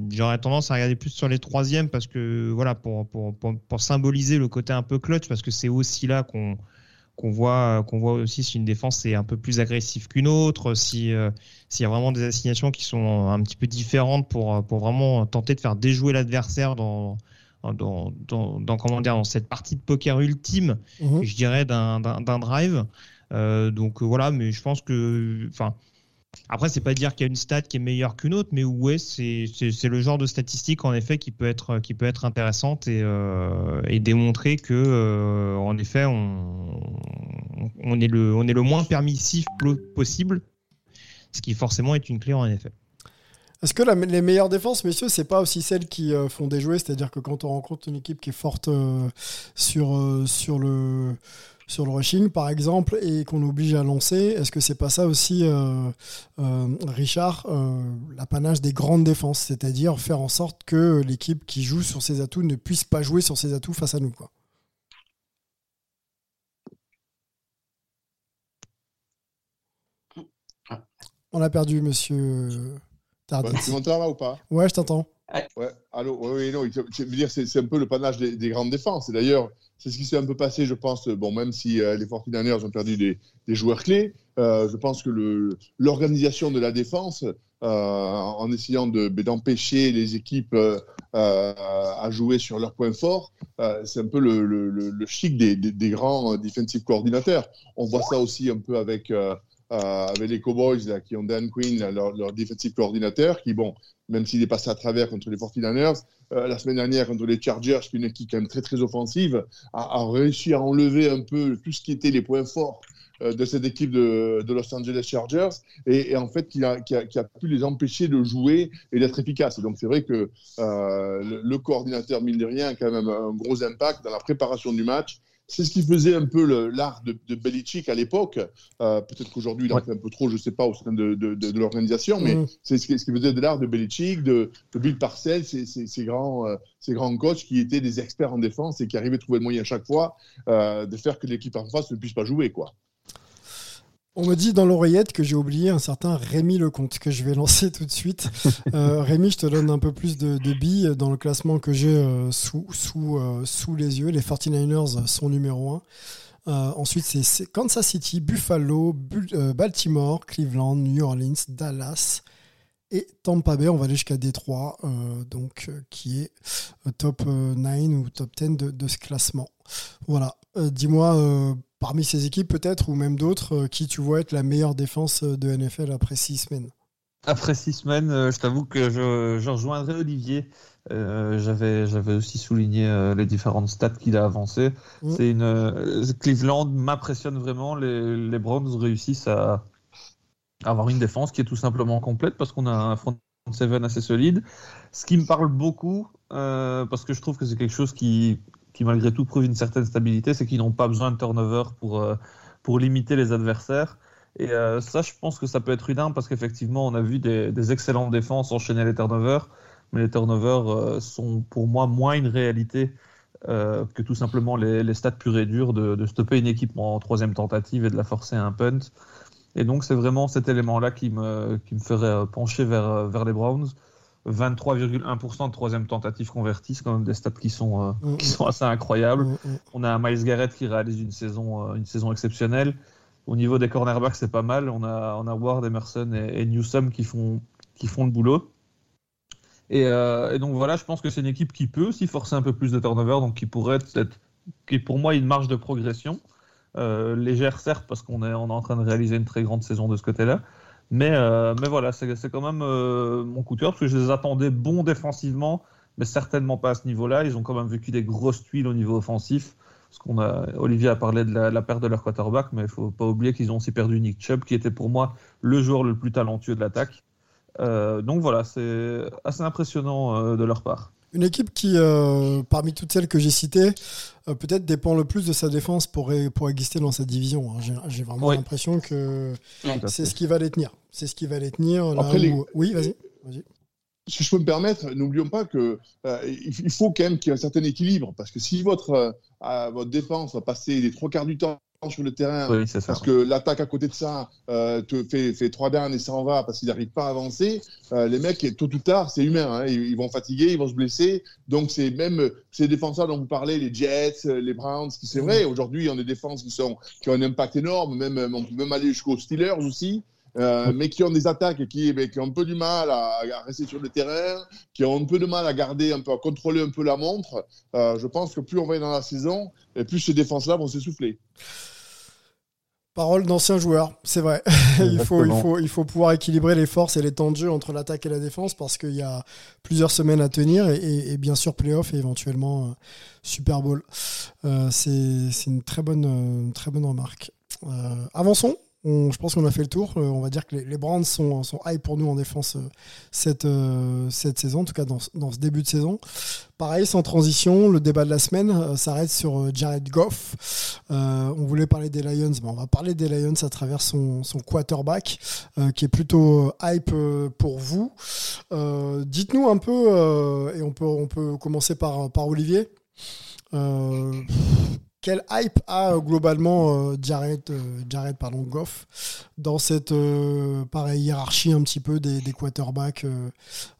j'aurais tendance à regarder plus sur les troisièmes, parce que voilà, pour, pour, pour, pour symboliser le côté un peu clutch, parce que c'est aussi là qu'on qu'on voit qu'on voit aussi si une défense est un peu plus agressive qu'une autre, si euh, s'il y a vraiment des assignations qui sont un petit peu différentes pour pour vraiment tenter de faire déjouer l'adversaire dans dans, dans, comment dire, dans cette partie de poker ultime, mhm. je dirais, d'un drive. Euh, donc voilà, mais je pense que, enfin, après, c'est pas dire qu'il y a une stat qui est meilleure qu'une autre, mais ouais, c'est le genre de statistique en effet qui peut être qui peut être intéressante et, euh, et démontrer que euh, en effet on, on est le on est le moins permissif possible, ce qui forcément est une clé en effet. Est-ce que les meilleures défenses, messieurs, c'est pas aussi celles qui euh, font déjouer, c'est-à-dire que quand on rencontre une équipe qui est forte sur sur le sur le rushing, par exemple, et qu'on oblige à lancer, est-ce que c'est pas ça aussi, euh, euh, Richard, euh, l'apanage des grandes défenses, c'est-à-dire faire en sorte que l'équipe qui joue sur ses atouts ne puisse pas jouer sur ses atouts face à nous, quoi? On a perdu, monsieur Tardis. tu m'entends là ou pas? Ouais, je t'entends. Ouais, allô, oui, non, dire, c'est un peu le panache des, grandes défenses. Et d'ailleurs, c'est ce qui s'est un peu passé, je pense, bon, même si euh, les 49ers ont perdu des, joueurs clés, euh, je pense que l'organisation de la défense, euh, en essayant ben, d'empêcher les équipes à jouer sur leurs points forts, c'est un peu le, chic des, des, grands defensive coordinateurs. On voit ça aussi un peu avec avec les Cowboys qui ont Dan Quinn, leur, leur defensive coordinateur, qui, bon, même s'il est passé à travers contre les 49ers, euh, la semaine dernière contre les Chargers, qui est une équipe quand même très très offensive, a, réussi à enlever un peu tout ce qui était les points forts euh, de cette équipe de, de, Los Angeles Chargers et, en fait qui a, qui, a, pu les empêcher de jouer et d'être efficaces. donc c'est vrai que le, le, coordinateur, mine de rien, a quand même un gros impact dans la préparation du match c'est ce qui faisait un peu l'art de, de, Belichick à l'époque. Euh, peut-être qu'aujourd'hui, il en fait un peu trop, je ne sais pas, au sein de, de, l'organisation, mais mm. c'est ce, qui faisait de l'art de Belichick, de, Bill Parcells, ces, ces, grands, euh, ces grands coachs qui étaient des experts en défense et qui arrivaient à trouver le moyen à chaque fois euh, de faire que l'équipe en face ne puisse pas jouer. quoi. On me dit dans l'oreillette que j'ai oublié un certain Rémi Lecomte que je vais lancer tout de suite. Euh, Rémi, je te donne un peu plus de, billes dans le classement que j'ai euh, sous, sous, euh, sous les yeux. Les 49ers sont numéro 1. ensuite, c'est Kansas City, Buffalo, Baltimore, Cleveland, New Orleans, Dallas et Tampa Bay. On va aller jusqu'à Détroit, donc, qui est top 9 ou top 10 de, de ce classement. Voilà. Dis-moi parmi ces équipes peut-être, ou même d'autres, euh, qui tu vois être la meilleure défense euh, de NFL après six semaines? Après six semaines, euh, je t'avoue que je, rejoindrai Olivier. j'avais, j'avais aussi souligné les différentes stats qu'il a avancées. Mm. C'est une Cleveland m'impressionne vraiment. Les, les Browns réussissent à avoir une défense qui est tout simplement complète parce qu'on a un front seven assez solide. Ce qui me parle beaucoup, parce que je trouve que c'est quelque chose qui, qui malgré tout prouvent une certaine stabilité, c'est qu'ils n'ont pas besoin de turnover pour, euh, pour limiter les adversaires. Et euh, ça, je pense que ça peut être une parce qu'effectivement, on a vu des, excellentes défenses enchaîner les turnovers, mais les turnovers euh, sont pour moi moins une réalité que tout simplement les, les, stats purs et durs de, de, stopper une équipe en troisième tentative et de la forcer à un punt. Et donc, c'est vraiment cet élément-là qui me, qui me ferait pencher vers, vers les Browns. 23,1% de troisième tentative convertie, c'est quand même des stats qui sont, euh, Mm, qui sont assez incroyables. Mm, mm. On a un Miles Garrett qui réalise une saison, euh, une saison exceptionnelle. Au niveau des cornerbacks, c'est pas mal. On a, on a Ward, Emerson et, et Newsom qui font, qui font le boulot. Et, euh, et donc voilà, je pense que c'est une équipe qui peut aussi forcer un peu plus de turnover, donc qui pourrait être, qui est pour moi une marge de progression. Légère certes, parce qu'on est, on est en train de réaliser une très grande saison de ce côté-là. Mais, euh, mais voilà, c'est quand même euh, mon coup de cœur, parce que je les attendais bons défensivement, mais certainement pas à ce niveau-là. Ils ont quand même vécu des grosses tuiles au niveau offensif. Parce a, Olivier a parlé de la, perte de leur quarterback, mais il faut pas oublier qu'ils ont aussi perdu Nick Chubb, qui était pour moi le joueur le plus talentueux de l'attaque. Euh, donc voilà, c'est assez impressionnant de leur part. Une équipe qui, euh, parmi toutes celles que j'ai citées, euh, peut-être dépend le plus de sa défense pour, pour exister dans cette division. hein. J'ai- vraiment Oui. l'impression que c'est ce qui va les tenir. C'est ce qui va les tenir. là Après, les- où- Oui, vas-y. si je peux me permettre, n'oublions pas que euh, il faut quand même qu'il y ait un certain équilibre, parce que si votre, euh, votre défense va passer les trois quarts du temps sur le terrain, Oui, ça. parce que l'attaque à côté de ça euh, te fait, fait trois downs et s'en va parce qu'ils n'arrivent pas à avancer, euh, les mecs, tôt ou tard, c'est humain, hein, ils, ils vont fatiguer, ils vont se blesser, donc c'est même ces défenseurs dont vous parlez, les Jets, euh, les Browns, qui c'est vrai, aujourd'hui, on a des défenses qui, sont, qui ont un impact énorme, même, on peut même aller jusqu'aux Steelers aussi, euh, mais qui ont des attaques qui, qui ont un peu du mal à, à rester sur le terrain, qui ont un peu de mal à garder, un peu à contrôler un peu la montre. Euh, je pense que plus on va dans la saison, et plus ces défenses-là vont s'essouffler. Parole d'ancien joueur, c'est vrai. il, faut, il, Exactement. faut, il faut pouvoir équilibrer les forces et les temps de jeu entre l'attaque et la défense parce qu'il y a plusieurs semaines à tenir et, et- et bien sûr playoff et éventuellement euh, Super Bowl. Euh, c'est une très bonne, euh, une très bonne remarque. Euh, avançons. Je pense qu'on a fait le tour. Euh, on va dire que les, Browns sont, sont high pour nous en défense euh, cette, euh, cette saison, en tout cas dans, ce- début de saison. Pareil, sans transition, le débat de la semaine s'arrête sur Jared Goff. On voulait parler des Lions, mais on va parler des Lions à travers son, quarterback, qui est plutôt hype pour vous. Dites-nous un peu, et on peut, on peut commencer par, par Olivier. Quel hype a euh, globalement euh, Jared, euh, Goff dans cette euh, pareil, hiérarchie un petit peu des, des quarterbacks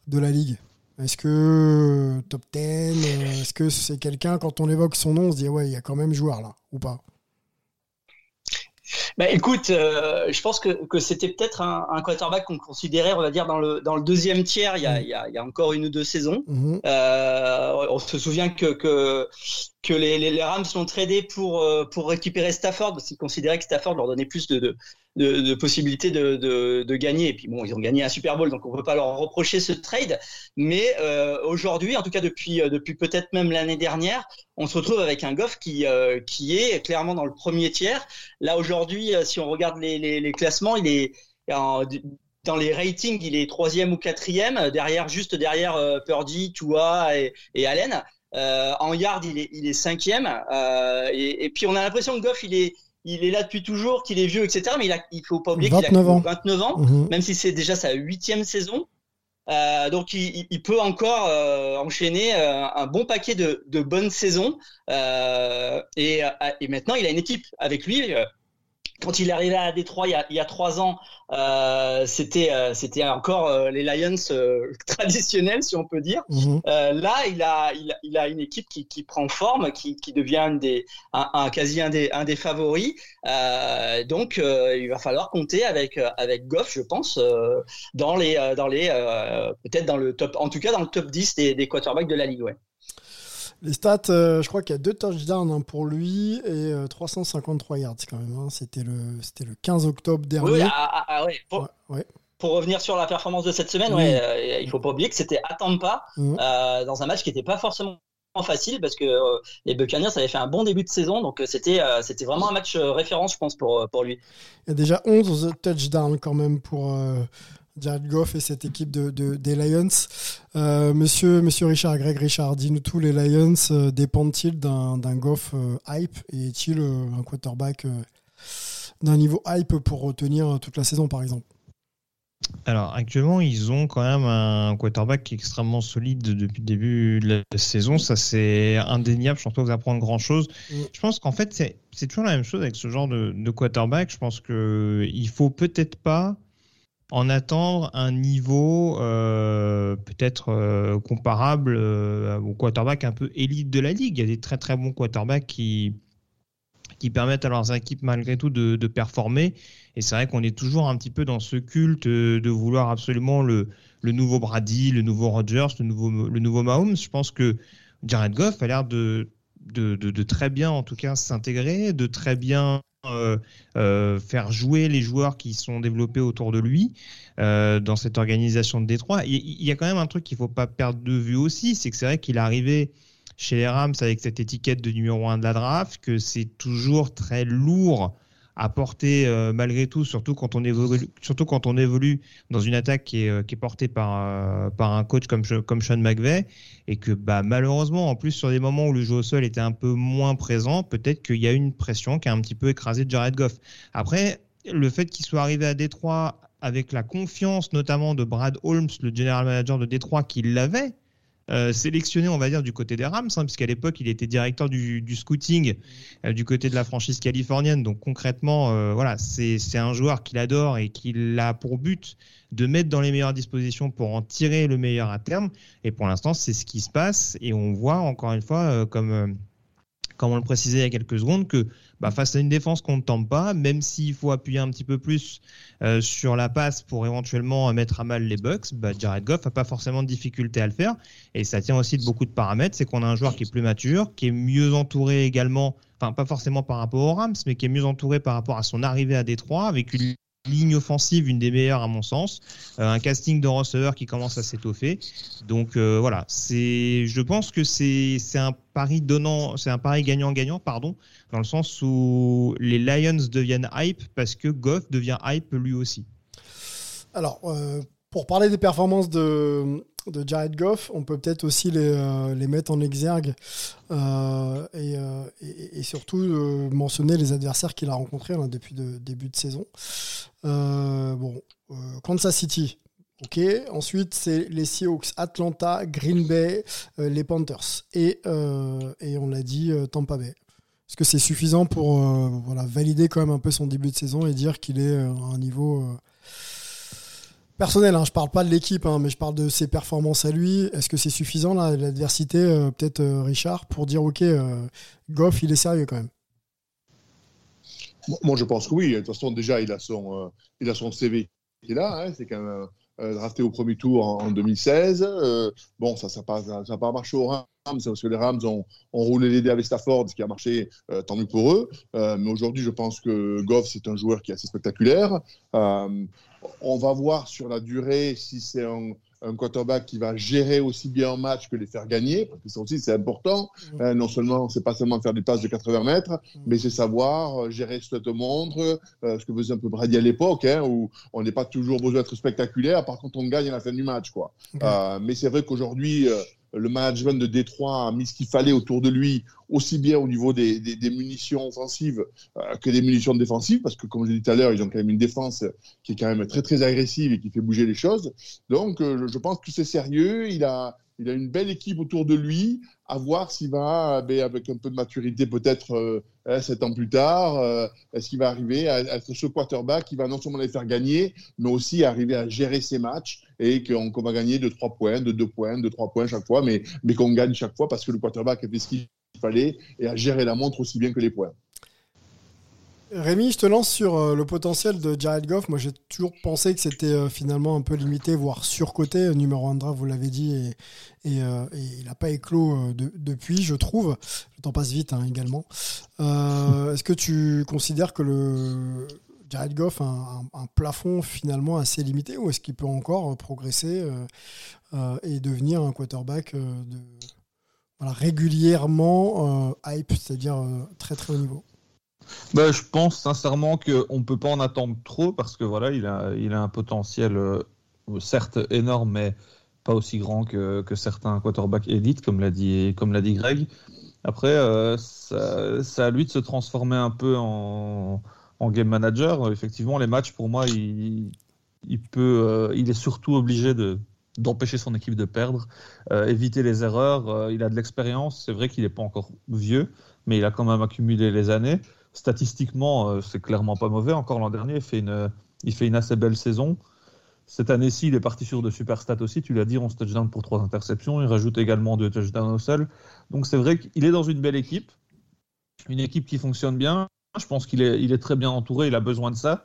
de la ligue? Est-ce que top 10 euh, Est-ce que c'est quelqu'un, quand on évoque son nom, on se dit ouais, il y a quand même joueur là, ou pas? Bah, écoute, euh, je pense que, que c'était peut-être un, un quarterback qu'on considérait, on va dire, dans le, dans le deuxième tiers il y, a, il, y a, il y a encore une ou deux saisons. Mhm. Euh, on se souvient que, que, que les, les, Rams l'ont tradé pour, euh, pour récupérer Stafford, parce qu'ils considéraient que Stafford leur donnait plus de, de, de, de possibilités de, de, de gagner. Et puis bon, ils ont gagné un Super Bowl, donc on ne peut pas leur reprocher ce trade. Mais euh, aujourd'hui, en tout cas depuis, euh, depuis peut-être même l'année dernière, on se retrouve avec un Goff qui, euh, qui est clairement dans le premier tiers. Là aujourd'hui, euh, si on regarde les, les, les classements, il est en, dans les ratings, il est troisième ou quatrième, derrière juste derrière euh, Purdy, Tua et, et Allen. Euh, en yard, il est, il est cinquième. Euh, et, et, puis on a l'impression que Goff, il est, il est là depuis toujours, qu'il est vieux, etc. Mais il, a, il faut pas oublier qu'il a 29 ans. 29 ans, Mhm. même si c'est déjà sa huitième saison. Euh, donc il, il peut encore euh, enchaîner euh, un bon paquet de, de bonnes saisons. Euh, et, et maintenant, il a une équipe avec lui. Quand il est arrivé à Détroit il y a, il y a trois ans, euh, c'était euh, c'était encore euh, les Lions traditionnels, si on peut dire. Mhm. Là, il a, il, a, il a une équipe qui, qui prend forme, qui, qui devient un, des, un, un quasi un des, un des favoris. Donc, il va falloir compter avec, avec Goff, je pense, dans les, dans les peut-être dans le top, en tout cas dans le top 10 des, des quarterbacks de la ligue. Ouais. Les stats, euh, je crois qu'il y a deux touchdowns hein, pour lui et euh, 353 yards quand même. hein. C'était le, c'était le 15 octobre dernier. Oui, ah, ah, ah, ouais. Pour, Ouais, ouais. pour revenir sur la performance de cette semaine, Oui. ouais, euh, il faut pas oublier que c'était à Tampa, euh, dans un match qui n'était pas forcément facile parce que euh, les Buccaneers avaient fait un bon début de saison, donc euh, c'était euh, c'était vraiment un match euh, référence, je pense, pour, euh, pour lui. Il y a déjà 11 touchdowns quand même pour euh, Jared Goff et cette équipe de, de- des Lions. Euh, monsieur, monsieur Richard, Greg Richard, dis-nous tous, les Lions euh, dépendent-ils d'un d'un Goff euh, hype et est-il un quarterback d'un niveau hype pour retenir toute la saison par exemple? Alors actuellement, ils ont quand même un quarterback qui est extrêmement solide depuis le début de la saison. Ça, c'est indéniable. Je pense pas vous apprendre grand chose. Mm. Je pense qu'en fait, c'est c'est toujours la même chose avec ce genre de, de quarterback. Je pense que il faut peut-être pas en attendre un niveau euh, peut-être euh, comparable euh, au quarterback un peu élite de la ligue. Il y a des très très bons quarterbacks qui, qui permettent à leurs équipes malgré tout de, performer. Et c'est vrai qu'on est toujours un petit peu dans ce culte de vouloir absolument le, le nouveau Brady, le nouveau Rodgers, le nouveau, le nouveau Mahomes. Je pense que Jared Goff a l'air de, de, très bien en tout cas s'intégrer, de très bien faire jouer les joueurs qui sont développés autour de lui euh, dans cette organisation de Détroit. Il, y a quand même un truc qu'il faut pas perdre de vue aussi, c'est que c'est vrai qu'il est arrivé chez les Rams avec cette étiquette de numéro 1 de la draft, que c'est toujours très lourd à porter euh, malgré tout, surtout quand on évolue, surtout quand on évolue dans une attaque qui est, euh, portée par, euh, par un coach comme, comme Sean McVay, et que bah, malheureusement, en plus sur des moments où le jeu au sol était un peu moins présent, peut-être qu'il y a une pression qui a un petit peu écrasé Jared Goff. Après, le fait qu'il soit arrivé à Détroit avec la confiance notamment de Brad Holmes, le general manager de Détroit, qui l'avait, euh, sélectionné, on va dire, du côté des Rams, hein, puisqu'à l'époque, il était directeur du, scouting euh, du côté de la franchise californienne. Donc concrètement, euh, voilà, c'est un joueur qu'il adore et qu'il a pour but de mettre dans les meilleures dispositions pour en tirer le meilleur à terme. Et pour l'instant, c'est ce qui se passe. Et on voit encore une fois, comme comme on le précisait il y a quelques secondes, que bah, face à une défense qu'on ne tente pas, même s'il faut appuyer un petit peu plus euh, sur la passe pour éventuellement mettre à mal les Bucks, bah, Jared Goff n'a pas forcément de difficulté à le faire. Et ça tient aussi de beaucoup de paramètres. C'est qu'on a un joueur qui est plus mature, qui est mieux entouré également, enfin pas forcément par rapport aux Rams, mais qui est mieux entouré par rapport à son arrivée à Détroit, avec une ligne offensive, une des meilleures à mon sens, euh, un casting de receveurs qui commence à s'étoffer. Donc euh, voilà, c'est, je pense que c'est c'est un pari donnant, c'est un pari gagnant-gagnant, pardon, dans le sens où les Lions deviennent hype parce que Goff devient hype lui aussi. Alors, euh, pour parler des performances de de Jared Goff, on peut peut-être aussi les, euh, les, mettre en exergue euh, et, euh, et, et, surtout mentionner les adversaires qu'il a rencontrés là, depuis le début de saison. Bon, Kansas City. Ok, ensuite c'est les Seahawks, Atlanta, Green Bay, les Panthers et, et on l'a dit Tampa Bay. Est-ce que c'est suffisant pour voilà, valider quand même un peu son début de saison et dire qu'il est à un niveau personnel, hein, je parle pas de l'équipe, hein, mais je parle de ses performances à lui. Est-ce que c'est suffisant l'adversité, euh, peut-être euh, Richard, pour dire ok, euh, Goff, il est sérieux quand même? Moi, je pense que oui. De toute façon, déjà, il a son, il a son CV qui est là. Hein, c'est quand même drafté au premier tour en, en 2016. bon, ça, ça n'a pas, ça marché au Rams, parce que les Rams ont, ont roulé les dés avec Stafford, ce qui a marché, tant mieux pour eux. mais aujourd'hui, je pense que Goff, c'est un joueur qui est assez spectaculaire on va voir sur la durée si c'est un, un, quarterback qui va gérer aussi bien un match que les faire gagner, parce que ça aussi c'est important. Mmh. Euh, non seulement, c'est pas seulement faire des passes de 80 mètres, mmh. mais c'est savoir euh, gérer ce te montre, euh, ce que faisait un peu Brady à l'époque, hein, où on n'est pas toujours besoin d'être spectaculaire, par contre on gagne à la fin du match. quoi. Mmh. Euh, mais c'est vrai qu'aujourd'hui, le management de Détroit a mis ce qu'il fallait autour de lui, aussi bien au niveau des, munitions offensives euh, que des munitions défensives, parce que comme je l'ai dit tout à l'heure, ils ont quand même une défense qui est quand même très très agressive et qui fait bouger les choses. Donc euh, je pense que c'est sérieux, il a, une belle équipe autour de lui, à voir s'il va, ben, avec un peu de maturité peut-être euh, sept ans plus tard, euh, est-ce qu'il va arriver à, à, être ce quarterback qui va non seulement les faire gagner, mais aussi arriver à gérer ses matchs et qu'on qu va gagner de 3 points, de 2 points, de 3 points chaque fois, mais, mais qu'on gagne chaque fois parce que le quarterback a fait ce qu'il fallait et a géré la montre aussi bien que les points. Rémi, je te lance sur euh, le potentiel de Jared Goff. Moi, j'ai toujours pensé que c'était euh, finalement un peu limité, voire surcoté. Euh, numéro 1 draft, vous l'avez dit, et, il n'a pas éclos de, depuis, je trouve. Le temps passe vite hein, également. Est-ce que tu considères que le Jared Goff un, plafond finalement assez limité, ou est-ce qu'il peut encore progresser et devenir un quarterback de, voilà, régulièrement hype, c'est-à-dire très très haut niveau? Bah, je pense sincèrement qu'on ne peut pas en attendre trop parce que voilà, il a, il a un potentiel euh, certes énorme, mais pas aussi grand que, que certains quarterbacks élites, comme l'a dit, dit Greg. Après, euh, c'est à lui de se transformer un peu en, en, game manager. Effectivement, les matchs, pour moi, il, euh, est surtout obligé de d'empêcher son équipe de perdre, euh, éviter les erreurs. il a de l'expérience. C'est vrai qu'il n'est pas encore vieux, mais il a quand même accumulé les années statistiquement, euh, c'est clairement pas mauvais. Encore l'an dernier, il fait, une, assez belle saison. Cette année-ci, il est parti sur de super stats aussi. Tu l'as dit, 11 touchdowns pour 3 interceptions. Il rajoute également 2 touchdowns au sol. Donc c'est vrai qu'il est dans une belle équipe. Une équipe qui fonctionne bien. Je pense qu'il est, il est très bien entouré. Il a besoin de ça.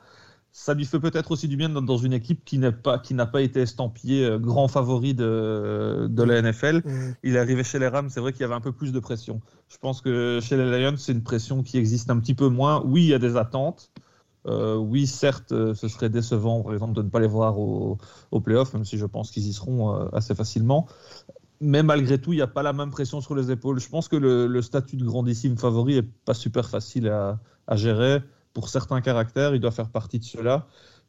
Ça lui fait peut-être aussi du bien d'être dans une équipe qui n'a pas, qui n'a pas été estampillée euh, grand favori de, de la NFL. Mhm. Il est arrivé chez les Rams, c'est vrai qu'il y avait un peu plus de pression. Je pense que chez les Lions, c'est une pression qui existe un petit peu moins. Oui, il y a des attentes. Euh, oui, certes, euh, ce serait décevant, par exemple, de ne pas les voir au, au playoff, même si je pense qu'ils y seront assez facilement. Mais malgré tout, il n'y a pas la même pression sur les épaules. Je pense que le, le statut de grandissime favori est pas super facile à, à gérer. Pour certains caractères, il doit faire partie de cela.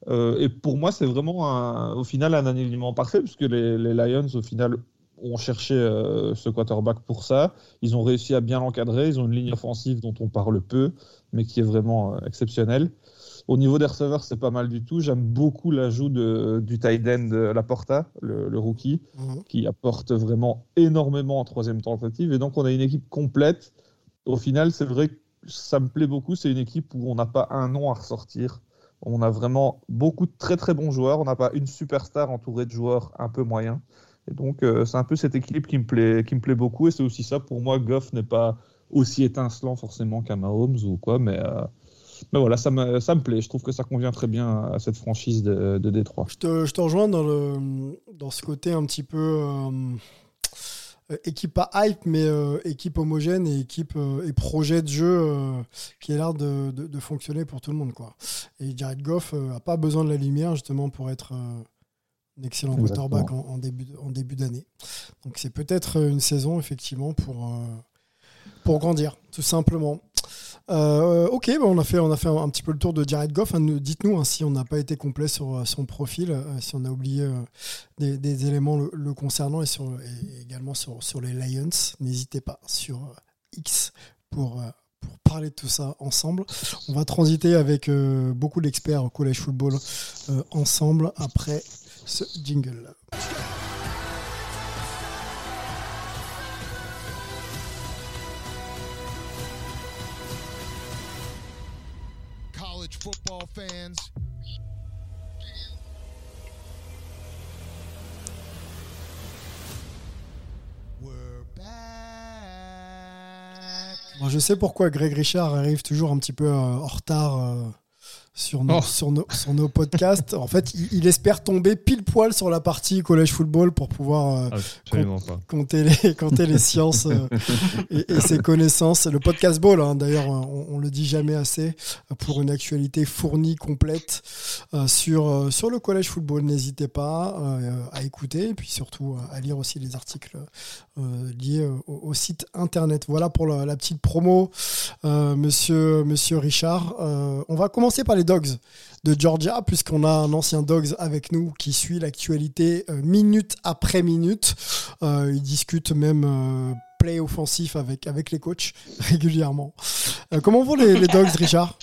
Euh, et pour moi, c'est vraiment un- au final un alignement parfait, puisque les, les Lions, au final, ont cherché euh, ce quarterback pour ça. Ils ont réussi à bien l'encadrer. Ils ont une ligne offensive dont on parle peu, mais qui est vraiment euh, exceptionnelle. Au niveau des receveurs, c'est pas mal du tout. J'aime beaucoup l'ajout du tight end de Laporta, le, le rookie, Mhm. qui apporte vraiment énormément en troisième tentative. Et donc, on a une équipe complète. Au final, c'est vrai que ça me plaît beaucoup. C'est une équipe où on n'a pas un nom à ressortir. On a vraiment beaucoup de très très bons joueurs. On n'a pas une superstar entourée de joueurs un peu moyens. Et donc, euh, c'est un peu cette équipe qui me plaît, qui me plaît beaucoup. Et c'est aussi ça, pour moi, Goff n'est pas aussi étincelant forcément qu'un Mahomes ou quoi. Mais, euh, mais voilà, ça me, ça me plaît. Je trouve que ça convient très bien à cette franchise de, de Détroit. Je te, je rejoins dans, le, dans ce côté un petit peu euh, équipe pas hype, mais euh, équipe homogène et équipe euh, et projet de jeu euh, qui a l'air de, de, de fonctionner pour tout le monde. Quoi. Et Jared Goff n'a pas besoin de la lumière justement pour être euh, un excellent Exactement. quarterback en, en début, en début d'année. Donc c'est peut-être une saison effectivement pour, euh, pour grandir, tout simplement. Euh, ok, on, a fait, on a fait un, petit peu le tour de Jared Goff. hein. Nous- Dites-nous hein, si on n'a pas été complet sur euh, son profil, euh, si on a oublié des, éléments le, concernant et, également sur, sur les Lions. N'hésitez pas sur X pour, pour parler de tout ça ensemble. On va transiter avec beaucoup d'experts au collège football ensemble après ce jingle. Je sais pourquoi Greg Richard arrive toujours un petit peu euh, en retard euh, sur, nos, Oh. sur, nos, sur nos podcasts. en fait, il, il espère tomber pile poil sur la partie collège football pour pouvoir euh, pas. compter les, compter les sciences euh, et, et ses connaissances. Le podcast ball, hein, d'ailleurs, on, on le dit jamais assez, pour une actualité fournie, complète euh, sur, sur le collège football. N'hésitez pas à écouter et puis surtout à lire aussi les articles liés au, au site internet. Voilà pour la, la petite promo, monsieur, monsieur Richard. On va commencer par les Dogs de Georgia, puisqu'on a un ancien Dogs avec nous qui suit l'actualité euh, minute après minute. Euh, il discute même euh, play offensif avec, avec les coachs régulièrement. Comment vont les, Dogs, Richard?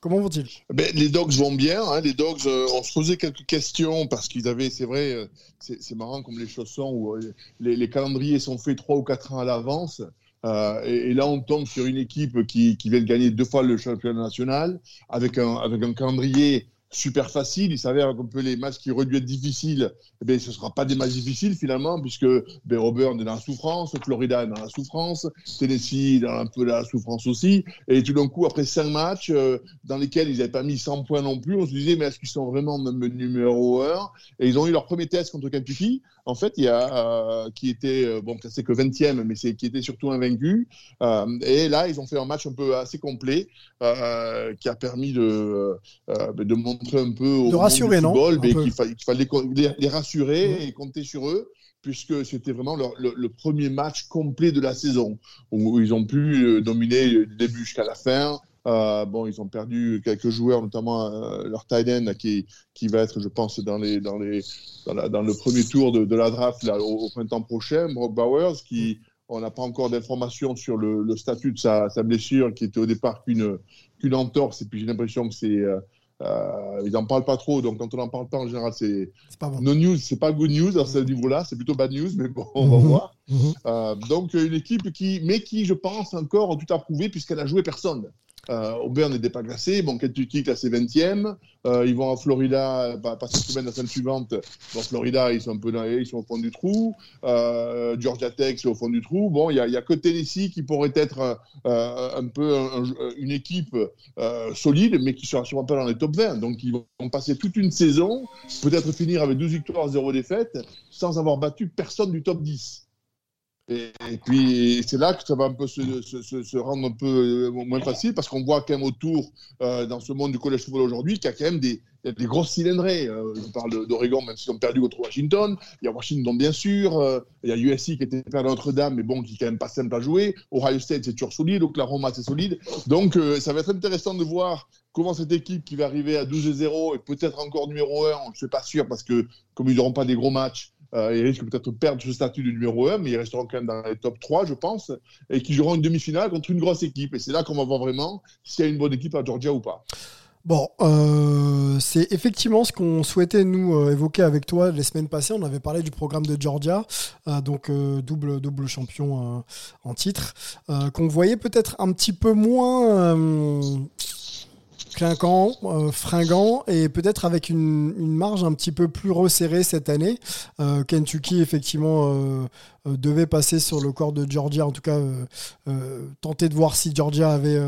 Comment vont-ils? Ben, les dogs vont bien. hein. Les dogs, on se posait quelques questions parce qu'ils avaient, c'est vrai, c'est marrant comme les choses sont où les, les calendriers sont faits trois ou quatre ans à l'avance. Euh, et, là, on tombe sur une équipe qui, qui vient de gagner deux fois le championnat national avec un, avec un calendrier super facile. Il s'avère qu'un peu les matchs qui auraient dû être difficiles, eh ben, ce ne sera pas des matchs difficiles finalement, puisque ben, Auburn est dans la souffrance, Florida est dans la souffrance, Tennessee est dans un peu la souffrance aussi. Et tout d'un coup, après cinq matchs euh, dans lesquels ils n'avaient pas mis 100 points non plus, on se disait, mais est-ce qu'ils sont vraiment numéro 1 Et ils ont eu leur premier test contre Kentucky, en fait, il y a, euh, qui était, euh, bon, c'est que 20e, mais c'est qui était surtout invaincu. Et là, ils ont fait un match un peu assez complet qui a permis de, de montrer un peu au De rassurer, non football, mais qu'il fa- qu'il fallait les, les rassurer et compter sur eux puisque c'était vraiment leur- le, le premier match complet de la saison, où, ils ont pu euh, dominer du début jusqu'à la fin. Euh, bon, ils ont perdu quelques joueurs, notamment euh, leur tight end qui, qui va être, je pense, dans, les, dans, les, dans, la- dans le premier tour de, de la draft là, au, au printemps prochain, Brock Bowers, qui on n'a pas encore d'informations sur le, le statut de sa, sa blessure, qui était au départ qu'une qu'une entorse, et puis j'ai l'impression que c'est euh, euh, ils n'en parlent pas trop, donc quand on n'en parle pas, en général, c'est bon. no news, c'est pas good news à ce niveau-là, c'est plutôt bad news, mais bon, on va Mhm. voir. Mhm. Euh, donc une équipe qui, mais qui, je pense, encore tout à prouver puisqu'elle a joué personne. Euh, Auburn n'était pas classé. Bon, Kentucky classé 20e. Euh, ils vont à Florida, bah, pas cette semaine, la semaine suivante. Dans Florida, ils sont un peu dans, ils sont au fond du trou. Euh, Georgia Tech, c'est au fond du trou. Bon, il n'y a, a, que Tennessee qui pourrait être euh, un peu un, une équipe solide, mais qui sera sûrement pas dans les top 20. Donc, ils vont passer toute une saison, peut-être finir avec 12 victoires, 0 défaites, sans avoir battu personne du top 10. Et, puis c'est là que ça va un peu se, rendre un peu euh, moins facile parce qu'on voit quand même autour euh, dans ce monde du collège football aujourd'hui qu'il y a quand même des, grosses cylindrées. Euh, je parle d'Oregon, même s'ils ont perdu contre Washington. Il y a Washington, bien sûr. Euh, il y a USC qui était perdu Notre-Dame, mais bon, qui est quand même pas simple à jouer. Ohio State, c'est toujours solide. Oklahoma, c'est solide. Donc, ça va être intéressant de voir comment cette équipe qui va arriver à 12-0 et peut-être encore numéro 1, je ne suis pas sûr parce que comme ils n'auront pas des gros matchs, euh, ils risquent peut-être de perdre ce statut de numéro 1, mais ils resteront quand même dans les top 3, je pense, et qui joueront une demi-finale contre une grosse équipe. Et c'est là qu'on va voir vraiment s'il y a une bonne équipe à Georgia ou pas. Bon, euh, c'est effectivement ce qu'on souhaitait nous euh, évoquer avec toi les semaines passées. On avait parlé du programme de Georgia, euh, donc double double champion en titre, qu'on voyait peut-être un petit peu moins clinquant, euh, fringant et peut-être avec une, marge un petit peu plus resserrée cette année. Euh, Kentucky, effectivement, euh, devait passer sur le corps de Georgia, en tout cas tenter de voir si Georgia avait,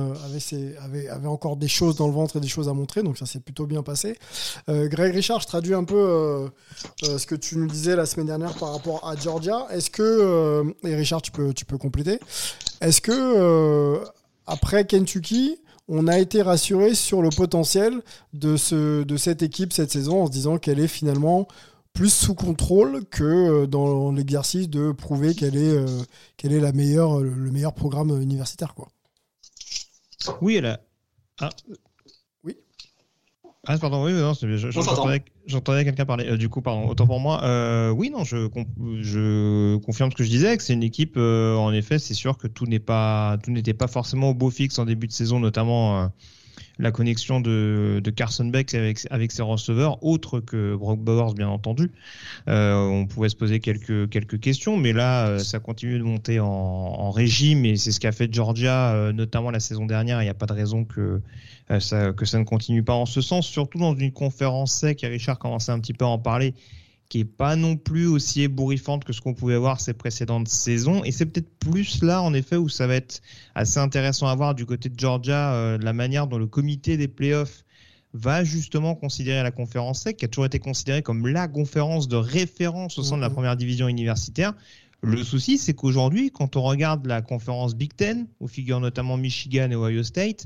encore des choses dans le ventre et des choses à montrer, donc ça s'est plutôt bien passé. Greg Richard, je traduis un peu ce que tu nous disais la semaine dernière par rapport à Georgia. Est-ce que, et Richard, tu peux, tu peux compléter, est-ce que après Kentucky, on a été rassuré sur le potentiel de, ce, de cette équipe cette saison en se disant qu'elle est finalement plus sous contrôle que euh, dans l'exercice de prouver qu'elle est, euh, qu'elle est le meilleur programme universitaire. Quoi. Oui, elle a. Ah. Ah, pardon, oui, non, j'entendais quelqu'un parler. Euh, du coup, pardon, autant pour moi. Euh, oui, non, je, je confirme ce que je disais, que c'est une équipe, euh, en effet, c'est sûr que tout n'est pas, tout n'était pas forcément au beau fixe en début de saison, notamment la connexion de, de Carson Beck avec, avec ses receveurs, autre que Brock Bowers, bien entendu. Euh, on pouvait se poser quelques, quelques questions, mais là, ça continue de monter en, en régime et c'est ce qu'a fait Georgia, notamment la saison dernière. Il n'y a pas de raison que ça, que ça ne continue pas en ce sens, surtout dans une conférence sec, et Richard commençait un petit peu à en parler, qui est pas non plus aussi ébouriffante que ce qu'on pouvait voir ces précédentes saisons. Et c'est peut-être plus là, en effet, où ça va être assez intéressant à voir du côté de Georgia, euh, la manière dont le comité des playoffs va justement considérer la conférence SEC, qui a toujours été considérée comme la conférence de référence au sein de la première division universitaire. Le souci, c'est qu'aujourd'hui, quand on regarde la conférence Big Ten, où figurent notamment Michigan et Ohio State,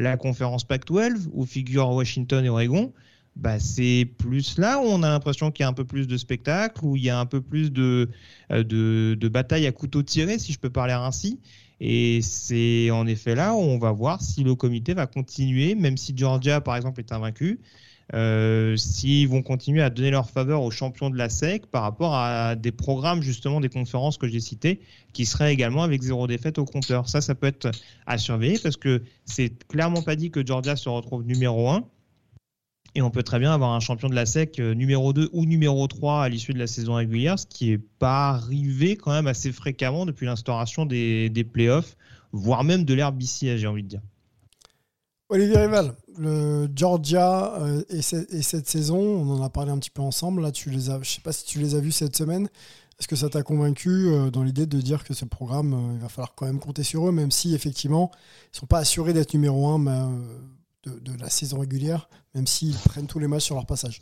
la conférence Pac-12, où figurent Washington et Oregon, bah, c'est plus là où on a l'impression qu'il y a un peu plus de spectacle, où il y a un peu plus de, de, de bataille à couteau tiré, si je peux parler ainsi. Et c'est en effet là où on va voir si le comité va continuer, même si Georgia, par exemple, est invaincu, euh, s'ils vont continuer à donner leur faveur aux champions de la SEC par rapport à des programmes, justement, des conférences que j'ai citées, qui seraient également avec zéro défaite au compteur. Ça, ça peut être à surveiller parce que c'est clairement pas dit que Georgia se retrouve numéro 1. Et on peut très bien avoir un champion de la SEC euh, numéro 2 ou numéro 3 à l'issue de la saison régulière, ce qui n'est pas arrivé quand même assez fréquemment depuis l'instauration des, des playoffs, voire même de l'ère j'ai envie de dire. Olivier Rival, le Georgia euh, et, et, cette saison, on en a parlé un petit peu ensemble. Là, tu les as, je sais pas si tu les as vus cette semaine. Est-ce que ça t'a convaincu euh, dans l'idée de dire que ce programme, euh, il va falloir quand même compter sur eux, même si effectivement, ils sont pas assurés d'être numéro un de, de, la saison régulière, même s'ils prennent tous les matchs sur leur passage?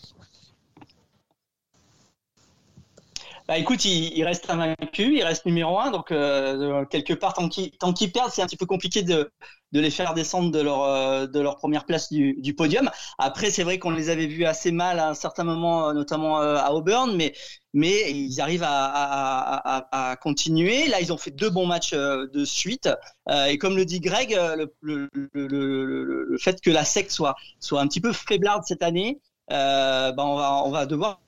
Bah écoute, il, il, reste invaincu, il reste numéro un, donc euh, quelque part, tant qu'ils qu perdent, c'est un petit peu compliqué de, de les faire descendre de leur, euh, de leur première place du, du podium. Après, c'est vrai qu'on les avait vus assez mal à un certain moment, notamment euh, à Auburn, mais, mais ils arrivent à, à, à, à, continuer. Là, ils ont fait deux bons matchs euh, de suite. et comme le dit Greg, le, le, le, le, fait que la SEC soit, soit un petit peu faiblarde cette année, ben on, va, on va devoir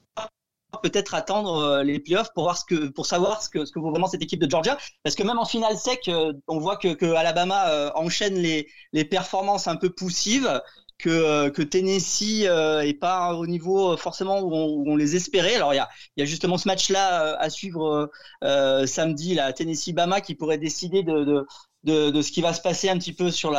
peut-être attendre les playoffs pour voir ce que pour savoir ce que ce que vaut vraiment cette équipe de Georgia parce que même en finale sec on voit que, que Alabama enchaîne les les performances un peu poussives que, que Tennessee euh, est pas au niveau forcément où on, où on, les espérait. Alors il y a, il y a justement ce match-là à suivre euh, samedi, la Tennessee-Bama qui pourrait décider de, de, de, ce qui va se passer un petit peu sur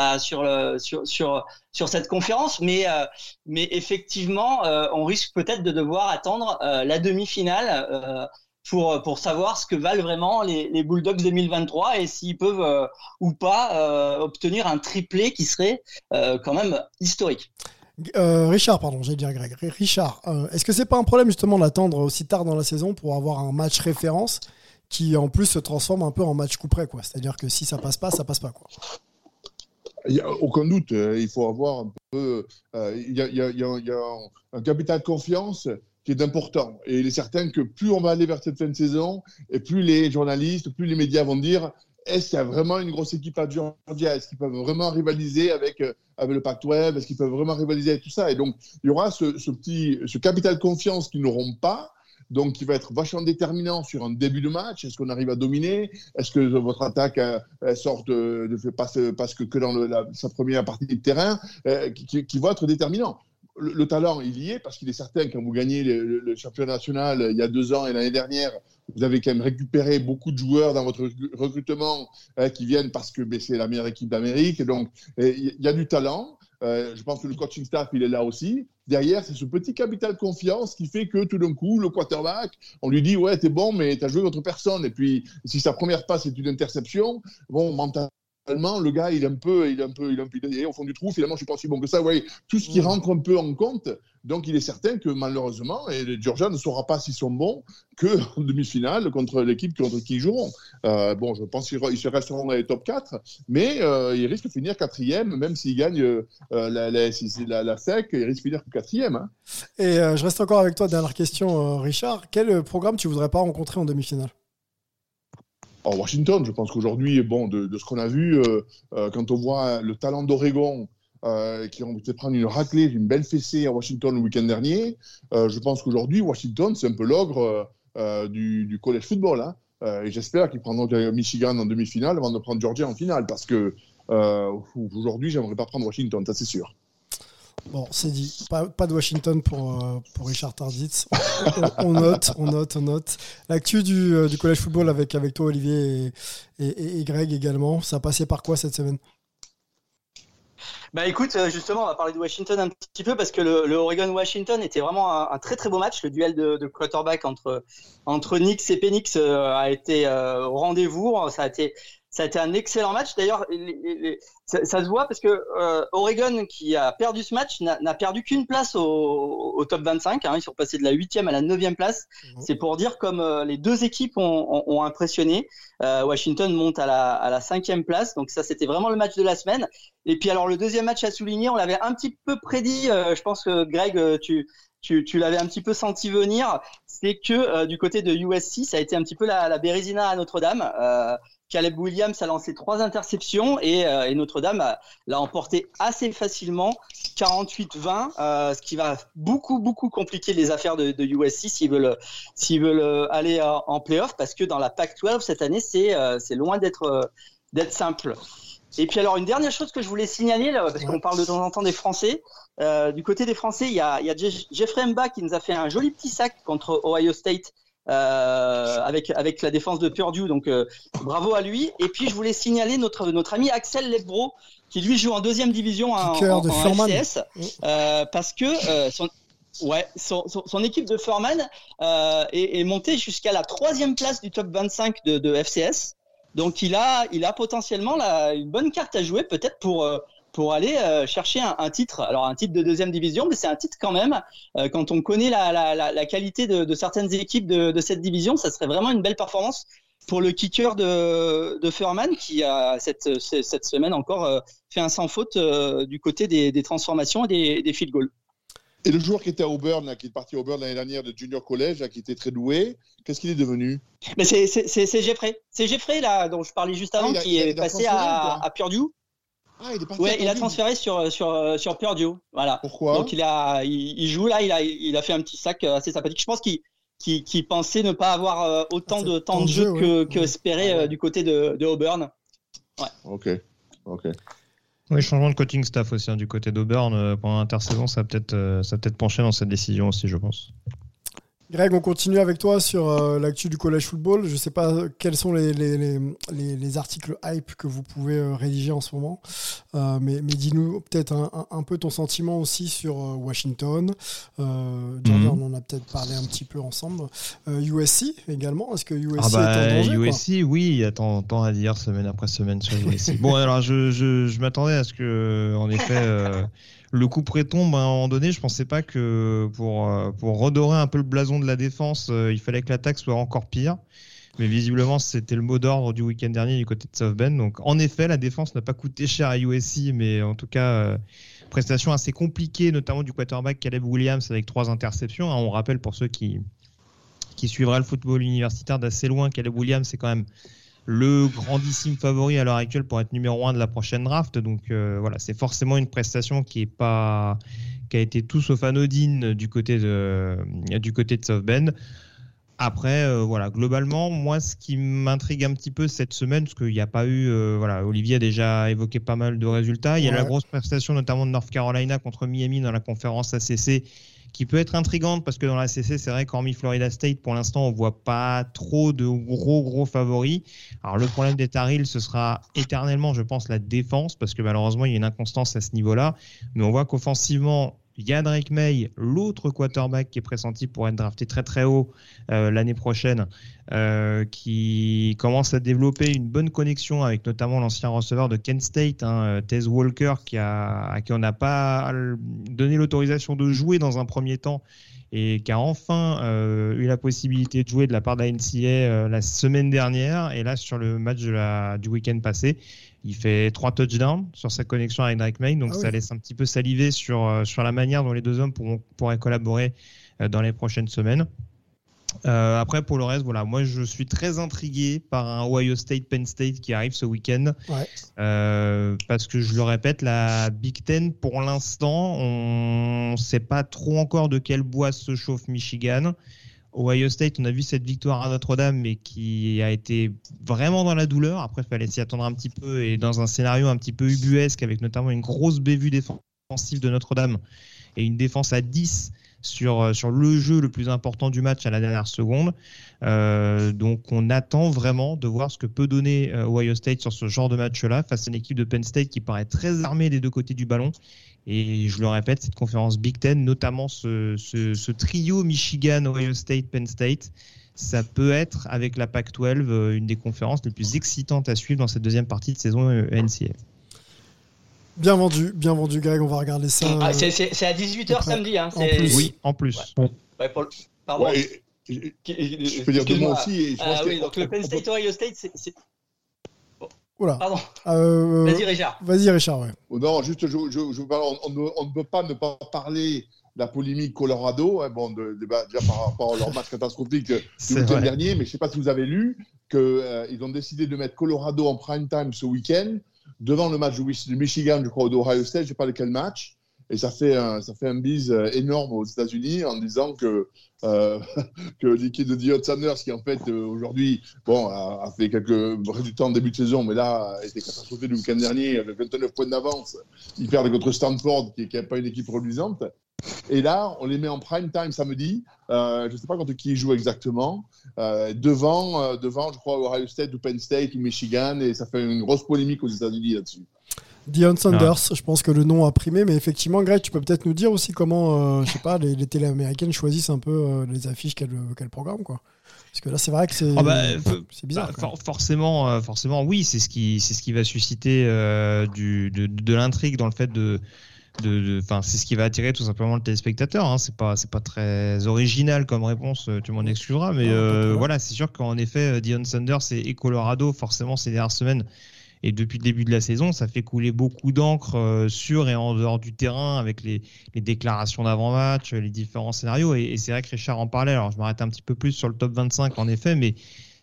cette conférence, mais euh, effectivement, euh, on risque peut-être de devoir attendre euh, la demi-finale pour savoir ce que valent vraiment les, les Bulldogs 2023 et s'ils peuvent ou pas obtenir un triplé qui serait quand même historique. Richard, pardon, j'allais dire Greg. Richard, est-ce que c'est pas un problème justement d'attendre aussi tard dans la saison pour avoir un match référence? Qui en plus se transforme un peu en match coup près, quoi C'est-à-dire que si ça passe pas, ça passe pas, quoi. Il n'y a aucun doute, euh, il faut avoir un peu. Il y, a, un capital de confiance qui est important. Et il est certain que plus on va aller vers cette fin de saison, et plus les journalistes, plus les médias vont dire est-ce qu'il y a vraiment une grosse équipe à Georgia? Est-ce qu'ils peuvent vraiment rivaliser avec, euh, avec le Pacte Web Est-ce qu'ils peuvent vraiment rivaliser avec tout ça? Et donc, il y aura ce, ce petit ce capital de confiance qu'ils n'auront pas, donc qui va être vachement déterminant sur un début de match. Est-ce qu'on arrive à dominer? Est-ce que votre attaque euh, sort de, de passe, parce que, que dans la, sa première partie de terrain, euh, qui, va être déterminant? Le, le, talent, il y est, parce qu'il est certain, quand vous gagnez le, championnat national il y a deux ans et l'année dernière, vous avez quand même récupéré beaucoup de joueurs dans votre recrutement euh, qui viennent parce que ben, c'est la meilleure équipe d'Amérique. Donc, il y a du talent. Euh, je pense que le coaching staff, il est là aussi. Derrière, c'est ce petit capital confiance qui fait que tout d'un coup, le quarterback, on lui dit Ouais, t'es bon, mais t'as joué contre personne. Et puis, si sa première passe est une interception, bon, mentalement, le gars, il est un peu, il est un peu, il est un peu il est au fond du trou. Finalement, je suis pas si bon que ça. Ouais, tout ce qui rentre un peu en compte. Donc, il est certain que malheureusement, et les Georgia ne saura pas s'ils sont bons que en demi-finale contre l'équipe contre qui ils joueront. Euh, bon, je pense qu'ils se resteront dans les top 4, mais euh, ils risquent de finir quatrième, même s'ils gagnent euh, la, la, la, la, SEC, ils risquent de finir quatrième. Hein. Et je reste encore avec toi. Dernière question, Richard. Quel programme tu voudrais pas rencontrer en demi-finale? En Washington, je pense qu'aujourd'hui, bon, de, ce qu'on a vu, euh, euh, quand on voit le talent d'Oregon, euh, qui ont été prendre une raclée, une belle fessée à Washington le week-end dernier, je pense qu'aujourd'hui, Washington, c'est un peu l'ogre du, du, college football. Hein. et j'espère qu'ils prendront Michigan en demi-finale avant de prendre Georgia en finale, parce que aujourd'hui, j'aimerais pas prendre Washington, ça c'est sûr. Bon, c'est dit. Pas, de Washington pour, euh, Richard Tarditz. On, note, on note, on note. L'actu du, euh, collège football avec, toi, Olivier, et, Greg également. Ça a passé par quoi cette semaine? Bah écoute, euh, justement, on va parler de Washington un petit peu parce que le, Oregon-Washington était vraiment un, très très beau match. Le duel de, quarterback entre, entre Nix et Penix a été au rendez-vous. Ça ça a été un excellent match. D'ailleurs, ça, ça, se voit parce que euh, Oregon, qui a perdu ce match, n'a perdu qu'une place au, au, top 25. Hein. Ils sont passés de la huitième à la neuvième place. Mmh. C'est pour dire comme euh, les deux équipes ont, ont, ont impressionné. Euh, Washington monte à la, à la cinquième place. Donc ça, c'était vraiment le match de la semaine. Et puis alors, le deuxième match à souligner, on l'avait un petit peu prédit. Euh, je pense que Greg, euh, tu, tu, tu l'avais un petit peu senti venir, c'est que euh, du côté de USC, ça a été un petit peu la, la Bérésina à Notre-Dame. Euh, Caleb Williams a lancé trois interceptions et, euh, Notre-Dame l'a emporté assez facilement, 48-20, euh, ce qui va beaucoup beaucoup compliquer les affaires de, USC s'ils veulent veulent aller en, playoff parce que dans la Pac-12 cette année c'est euh, loin d'être d'être simple. Et puis alors une dernière chose que je voulais signaler parce qu'on parle de temps en temps des Français. Euh, du côté des Français, il y a, il y a Jeffrey Mba qui nous a fait un joli petit sac contre Ohio State euh, avec avec la défense de Purdue. Donc euh, bravo à lui. Et puis je voulais signaler notre notre ami Axel Lebro qui lui joue en deuxième division en, en, en FCS euh, parce que euh, son Ouais, son, son, son, équipe de Furman euh, est, est, montée jusqu'à la troisième place du top 25 de, de, FCS. Donc il a, il a potentiellement la, une bonne carte à jouer peut-être pour, euh, pour aller euh, chercher un, un, titre. Alors un titre de deuxième division, mais c'est un titre quand même. Euh, quand on connaît la, la, la, la qualité de, de, certaines équipes de, de, cette division, ça serait vraiment une belle performance pour le kicker de, de Furman qui a cette, cette semaine encore euh, fait un sans faute du côté des, des transformations et des, des field goals. Et le joueur qui était à Auburn, là, qui est parti à Auburn l'année dernière de junior college, là, qui était très doué, qu'est-ce qu'il est devenu? C'est Jeffrey. C'est Jeffrey là dont je parlais juste avant, ah, a, qui est passé à, à, Purdue. Ah, il est parti ouais, il a transféré sur sur sur Purdue, voilà. Pourquoi? Donc il a il, il, joue là, il a il a fait un petit sac assez sympathique. Je pense qu'il qui, qui pensait ne pas avoir euh, autant de temps de jeu, jeu que, ouais. que espéré euh, du côté de, de Auburn. Ouais. Ok, ok. Oui, changement de coaching staff aussi hein, du côté d'Auburn euh, pendant l'intersaison, ça a peut-être euh, ça peut-être penché dans cette décision aussi, je pense. Greg, on continue avec toi sur euh, l'actu du collège football. Je ne sais pas quels sont les, les, les, les, articles hype que vous pouvez euh, rédiger en ce moment, euh, mais, mais dis-nous peut-être un, un, un, peu ton sentiment aussi sur Washington. Jordan, -hmm. on en a peut-être parlé un petit peu ensemble. USC également, est-ce que USC ah bah, est en danger USC, oui, il y a tant, tant, à dire semaine après semaine sur USC. bon, alors je, je, je m'attendais à ce que, en effet, le coup près tombe à un moment donné. Je pensais pas que pour, pour redorer un peu le blason de la défense, euh, il fallait que l'attaque soit encore pire. Mais visiblement, c'était le mot d'ordre du week-end dernier du côté de South Bend. Donc, en effet, la défense n'a pas coûté cher à USC, mais en tout cas, euh, prestation assez compliquée, notamment du quarterback Caleb Williams avec trois interceptions. Hein, on rappelle pour ceux qui, qui suivraient le football universitaire d'assez loin, Caleb Williams, c'est quand même le grandissime favori à l'heure actuelle pour être numéro un de la prochaine draft. Donc euh, voilà, c'est forcément une prestation qui est pas qui a été tout sauf anodine du côté de du côté de South Bend. Après, euh, voilà, globalement, moi, ce qui m'intrigue un petit peu cette semaine, parce qu'il n'y a pas eu, euh, voilà, Olivier a déjà évoqué pas mal de résultats. Il y a ouais. la grosse prestation, notamment de North Carolina contre Miami dans la conférence ACC, qui peut être intrigante parce que dans la CC, c'est vrai qu'hormis Florida State, pour l'instant, on voit pas trop de gros gros favoris. Alors le problème des Tar ce sera éternellement, je pense, la défense parce que malheureusement, il y a une inconstance à ce niveau-là. Mais on voit qu'offensivement, il y a Drake May, l'autre quarterback qui est pressenti pour être drafté très très haut euh, l'année prochaine, euh, qui commence à développer une bonne connexion avec notamment l'ancien receveur de Kent State, hein, Tez Walker, qui a, à qui on n'a pas donné l'autorisation de jouer dans un premier temps et qui a enfin euh, eu la possibilité de jouer de la part de la NCA euh, la semaine dernière. Et là, sur le match du week-end passé, il fait trois touchdowns sur sa connexion avec Drake May. Donc, ah oui. ça laisse un petit peu saliver sur, euh, sur la manière dont les deux hommes pourront, pourraient collaborer euh, dans les prochaines semaines. Euh, après, pour le reste, voilà, moi je suis très intrigué par un Ohio State Penn State qui arrive ce week-end. Ouais. Euh, parce que je le répète, la Big Ten, pour l'instant, on ne sait pas trop encore de quel bois se chauffe Michigan. Ohio State, on a vu cette victoire à Notre-Dame, mais qui a été vraiment dans la douleur. Après, il fallait s'y attendre un petit peu et dans un scénario un petit peu ubuesque, avec notamment une grosse bévue défensive de Notre-Dame et une défense à 10 sur, sur le jeu le plus important du match à la dernière seconde. Euh, donc on attend vraiment de voir ce que peut donner euh, Ohio State sur ce genre de match-là face à une équipe de Penn State qui paraît très armée des deux côtés du ballon. Et je le répète, cette conférence Big Ten, notamment ce, ce, ce trio Michigan, Ohio State, Penn State, ça peut être, avec la PAC-12, euh, une des conférences les plus excitantes à suivre dans cette deuxième partie de saison NCA. Bien vendu, bien vendu, Greg. On va regarder ça. Ah, euh, c'est à 18h samedi. Hein, en plus. Oui, en plus. Ouais. Ouais, pour le... Pardon. Ouais, je peux dire deux mots aussi. Et je ah, oui, donc le Penn State Ohio State, Oula. Pardon. Euh, vas-y, Richard. Vas-y, Richard, ouais. Oh non, juste, je, je, je on, on, on, ne peut pas ne pas parler de la polémique Colorado, hein, bon, de, de, déjà par rapport à leur match catastrophique du week-end dernier, mais je ne sais pas si vous avez lu qu'ils euh, ont décidé de mettre Colorado en prime time ce week-end devant le match du Michigan, je crois, d'Ohio State, je ne sais pas lequel match. Et ça fait un, ça fait un bise énorme aux États-Unis en disant que, euh, que l'équipe de Dion Sanders, qui en fait euh, aujourd'hui bon, a, fait quelques résultats en début de saison, mais là a été le week-end dernier avec 29 points d'avance. Ils perdent contre Stanford, qui n'est pas une équipe reluisante. Et là, on les met en prime time samedi. Euh, je ne sais pas contre qui ils jouent exactement. Euh, devant, euh, devant, je crois, Ohio State ou Penn State ou Michigan. Et ça fait une grosse polémique aux États-Unis là-dessus. Dion Sanders, ah. je pense que le nom a primé, mais effectivement, Greg, tu peux peut-être nous dire aussi comment, euh, je sais pas, les, les télé américaines choisissent un peu euh, les affiches qu'elles qu programment, quoi. Parce que là, c'est vrai que c'est ah bah, bizarre. Bah, for forcément, euh, forcément, oui, c'est ce qui, c'est ce qui va susciter du, de, de l'intrigue dans le fait de enfin c'est ce qui va attirer tout simplement le téléspectateur hein. c'est pas c'est pas très original comme réponse tu m'en excuseras mais euh, voilà c'est sûr qu'en effet Dion Sanders et Colorado forcément ces dernières semaines et depuis le début de la saison, ça fait couler beaucoup d'encre euh, sur et en dehors du terrain avec les, déclarations d'avant-match, les différents scénarios. Et, c'est vrai que Richard en parlait. Alors je m'arrête un petit peu plus sur le top 25 en effet, mais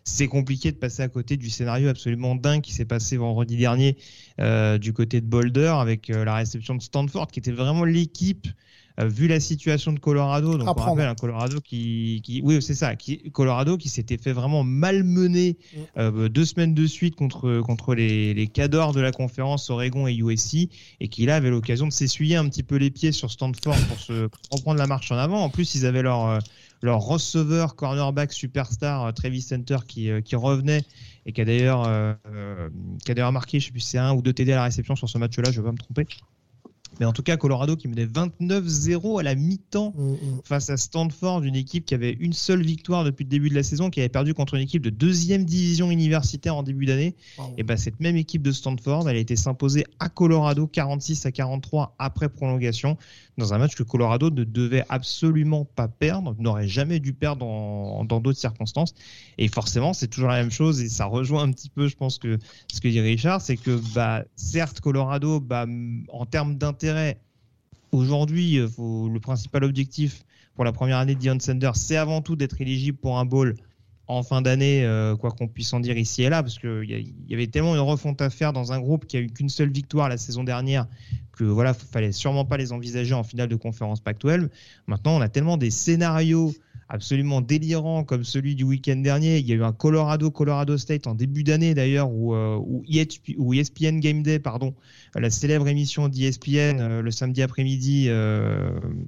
c'est compliqué de passer à côté du scénario absolument dingue qui s'est passé vendredi dernier euh, du côté de Boulder avec euh, la réception de Stanford, qui était vraiment l'équipe euh, vu la situation de Colorado, donc on rappelle un Colorado qui, qui oui c'est ça, qui, Colorado qui s'était fait vraiment malmener mm. euh, deux semaines de suite contre contre les, les cadors de la conférence Oregon et USC et qui là avait l'occasion de s'essuyer un petit peu les pieds sur Stanford pour se reprendre la marche en avant. En plus ils avaient leur leur receveur cornerback superstar euh, Travis Center qui, qui revenait et qui a d'ailleurs qui a d'ailleurs marqué, je sais plus si c'est un ou deux TD à la réception sur ce match-là, je vais pas me tromper. Mais en tout cas, Colorado qui menait 29-0 à la mi-temps mm, mm. face à Stanford, une équipe qui avait une seule victoire depuis le début de la saison, qui avait perdu contre une équipe de deuxième division universitaire en début d'année. Et ben cette même équipe de Stanford, elle a été s'imposer à Colorado 46 à 43 après prolongation dans un match que Colorado ne devait absolument pas perdre, n'aurait jamais dû perdre dans d'autres circonstances. Et forcément, c'est toujours la même chose et ça rejoint un petit peu, je pense que ce que dit Richard, c'est que bah certes Colorado, bah, en termes d'intérêt, aujourd'hui, euh, le principal objectif pour la première année Dion Sanders, c'est avant tout d'être éligible pour un bowl en fin d'année, euh, quoi qu'on puisse en dire ici et là, parce qu'il y, avait tellement une refonte à faire dans un groupe qui a eu qu'une seule victoire la saison dernière que voilà, fallait sûrement pas les envisager en finale de conférence Pac-12. Maintenant, on a tellement des scénarios absolument délirants comme celui du week-end dernier. Il y a eu un Colorado Colorado State en début d'année d'ailleurs où, euh, ESPN e Game Day, pardon, la célèbre émission d'ESPN euh, le samedi après-midi,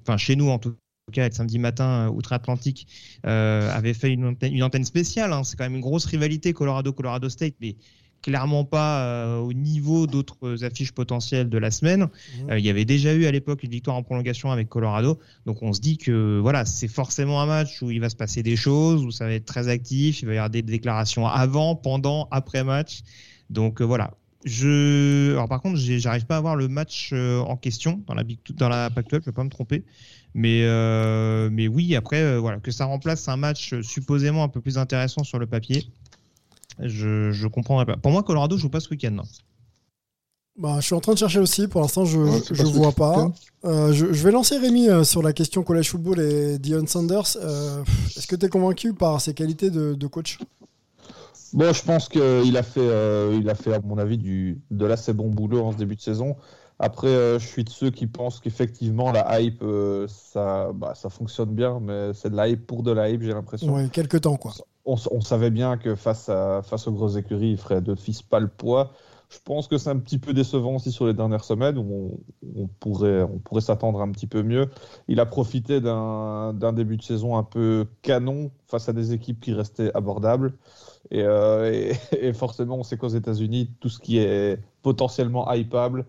enfin chez nous en tout cas, le samedi matin euh, outre-Atlantique, euh, avait fait une antenne, une antenne spéciale. Hein. C'est quand même une grosse rivalité Colorado-Colorado State, mais clairement pas euh, au niveau d'autres affiches potentielles de la semaine. Mmh. il y avait déjà eu à l'époque une victoire en prolongation avec Colorado. Donc on se dit que voilà, c'est forcément un match où il va se passer des choses, où ça va être très actif, il va y avoir des déclarations avant, pendant, après match. Donc voilà. Je... Alors par contre, j'arrive pas à voir le match en question dans la, dans la Pac-12, je vais pas me tromper. Mais, euh, mais oui, après, euh, voilà, que ça remplace un match supposément un peu plus intéressant sur le papier, je, je comprendrais pas. Pour moi, Colorado joue pas ce week-end. Bah, je suis en train de chercher aussi. Pour l'instant, je ne vois pas. Euh, je, je, vais lancer Rémi sur la question college football et Dion Sanders. Est-ce que tu es convaincu par ses qualités de, de coach? Bon, je pense qu'il a fait, il a fait, à mon avis, du, de l'assez bon boulot en ce début de saison. Après, euh, je suis de ceux qui pensent qu'effectivement, la hype, euh, ça, bah, ça fonctionne bien, mais c'est de la hype pour de la hype, j'ai l'impression. Oui, quelques temps, quoi. On, savait bien que face, à, face aux grosses écuries, il ferait de fils pas le poids. Je pense que c'est un petit peu décevant aussi sur les dernières semaines, où on, pourrait, on pourrait s'attendre un petit peu mieux. Il a profité d'un début de saison un peu canon face à des équipes qui restaient abordables. Et, euh, et forcément, on sait qu'aux États-Unis, tout ce qui est potentiellement hypable,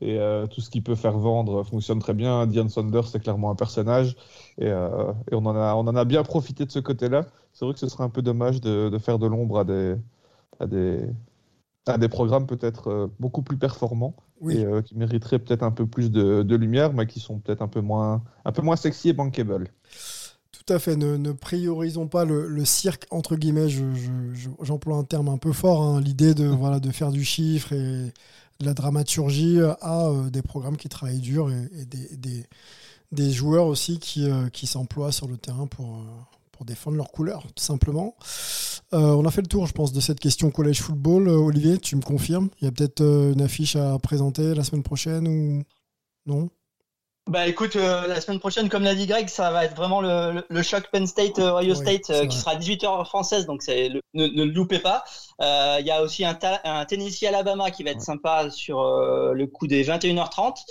et euh, tout ce qui peut faire vendre fonctionne très bien. Diane Saunders, c'est clairement un personnage et, euh, et, on, en a, on en a bien profité de ce côté-là. C'est vrai que ce serait un peu dommage de, de faire de l'ombre à des, à, des, à des programmes peut-être euh, beaucoup plus performants et qui mériteraient peut-être un peu plus de, de, lumière, mais qui sont peut-être un, peu moins, un peu moins sexy et bankable. Tout à fait. Ne, ne priorisons pas le, le, cirque, entre guillemets. J'emploie je, je, un terme un peu fort. Hein, L'idée de, voilà, de faire du chiffre et la dramaturgie à euh, des programmes qui travaillent dur et, des, des, des, joueurs aussi qui, euh, qui s'emploient sur le terrain pour, euh, pour défendre leurs couleurs, tout simplement. on a fait le tour, je pense, de cette question collège football. Olivier, tu me confirmes? Il y a peut-être une affiche à présenter la semaine prochaine ou non? Bah écoute, euh, la semaine prochaine, comme l'a dit Greg, ça va être vraiment le, le, choc Penn State, euh, Ohio State, euh, qui sera à 18h française, donc c'est ne, ne, le loupez pas. Il y a aussi un, un, Tennessee Alabama qui va être sympa sur le coup des 21h30.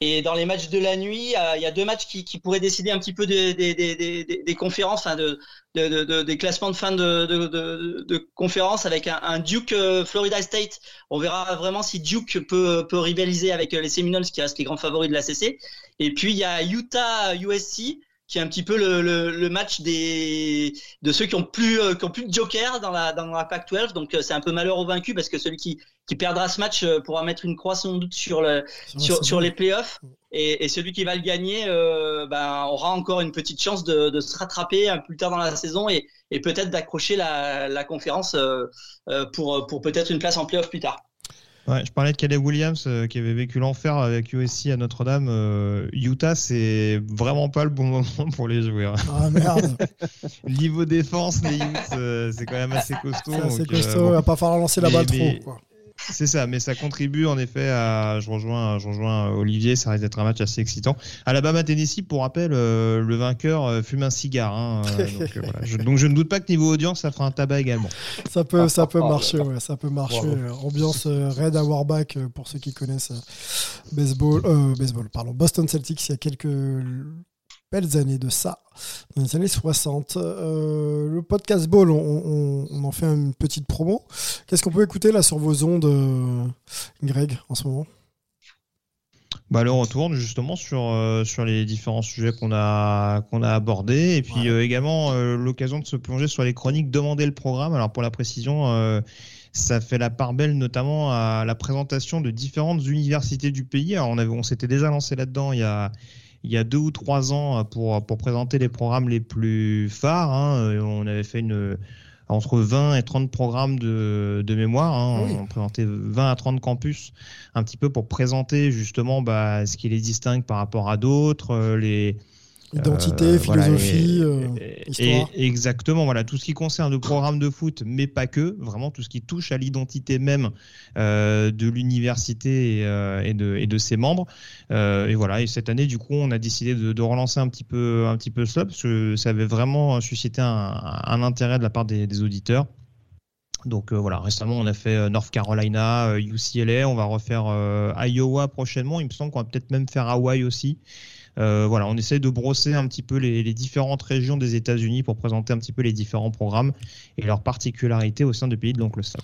Et dans les matchs de la nuit, il y a deux matchs qui, qui pourraient décider un petit peu des, des, des, des, des conférences, hein, de, de, de, des classements de fin de, de conférence avec un, un Duke Florida State. On verra vraiment si Duke peut, peut rivaliser avec les Seminoles qui restent les grands favoris de la CC. Et puis il y a Utah USC qui est un petit peu le, le, le, match des de ceux qui ont plus euh, qui ont plus de joker dans la dans la Pac-12 donc euh, c'est un peu malheur au vaincu parce que celui qui qui perdra ce match euh, pourra mettre une croix sans doute sur le sur, sur les playoffs. Et, et, celui qui va le gagner ben aura encore une petite chance de, de se rattraper un peu plus tard dans la saison et, et peut-être d'accrocher la, la conférence pour pour peut-être une place en playoff plus tard. Ouais, je parlais de Caleb Williams euh, qui avait vécu l'enfer avec USC à Notre-Dame. Euh, Utah, c'est vraiment pas le bon moment pour les jouer. Hein. Ah merde Niveau défense, les Utes, euh, c'est quand même assez costaud. C'est assez costaud, il va pas falloir lancer la balle trop. Quoi. C'est ça, mais ça contribue en effet à. Je rejoins, je rejoins Olivier, ça risque d'être un match assez excitant. Alabama Tennessee, pour rappel, euh, le vainqueur euh, fume un cigare. Hein, euh, donc, voilà. je, donc, je, ne doute pas que niveau audience, ça fera un tabac également. Ça peut, ça peut marcher, ouais, ça peut marcher. Ambiance Red à Warback pour ceux qui connaissent baseball, baseball, pardon, Boston Celtics. Il y a quelques belles années de ça, dans les années 60. Euh, le podcast Ball, on, on- on en fait une petite promo. Qu'est-ce qu'on peut écouter là sur vos ondes, euh, Greg, en ce moment? Bah, le retourne justement sur, euh, sur les différents sujets qu'on a, qu'on a abordés. Et puis Ouais. euh, également euh, l'occasion de se plonger sur les chroniques, demander le programme. Alors pour la précision, ça fait la part belle notamment à la présentation de différentes universités du pays. Alors on, avait, on s'était déjà lancé là-dedans il y a, il y a deux ou trois ans euh, pour, pour présenter les programmes les plus phares. hein. Euh, On avait fait une entre 20 et 30 programmes de, de mémoire. hein. Oui. On présentait 20 à 30 campus un petit peu pour présenter justement bah, ce qui les distingue par rapport à d'autres, euh, les Identité, euh, voilà, philosophie, et- euh, et- histoire. et- exactement, voilà, tout ce qui concerne le programme de foot, mais pas que, vraiment tout ce qui touche à l'identité même euh, de l'université et, de, et de ses membres. Et voilà, et cette année, du coup, on a décidé de, de relancer un petit peu, un petit peu cela, parce que ça avait vraiment suscité un, un intérêt de la part des, des auditeurs. Donc euh, voilà, récemment on a fait North Carolina, UCLA, on va refaire euh, Iowa prochainement. Il me semble qu'on va peut-être même faire Hawaï aussi. Euh, voilà, on essaie de brosser un petit peu les, les différentes régions des États-Unis pour présenter un petit peu les différents programmes et leurs particularités au sein du pays de l'oncle Sam.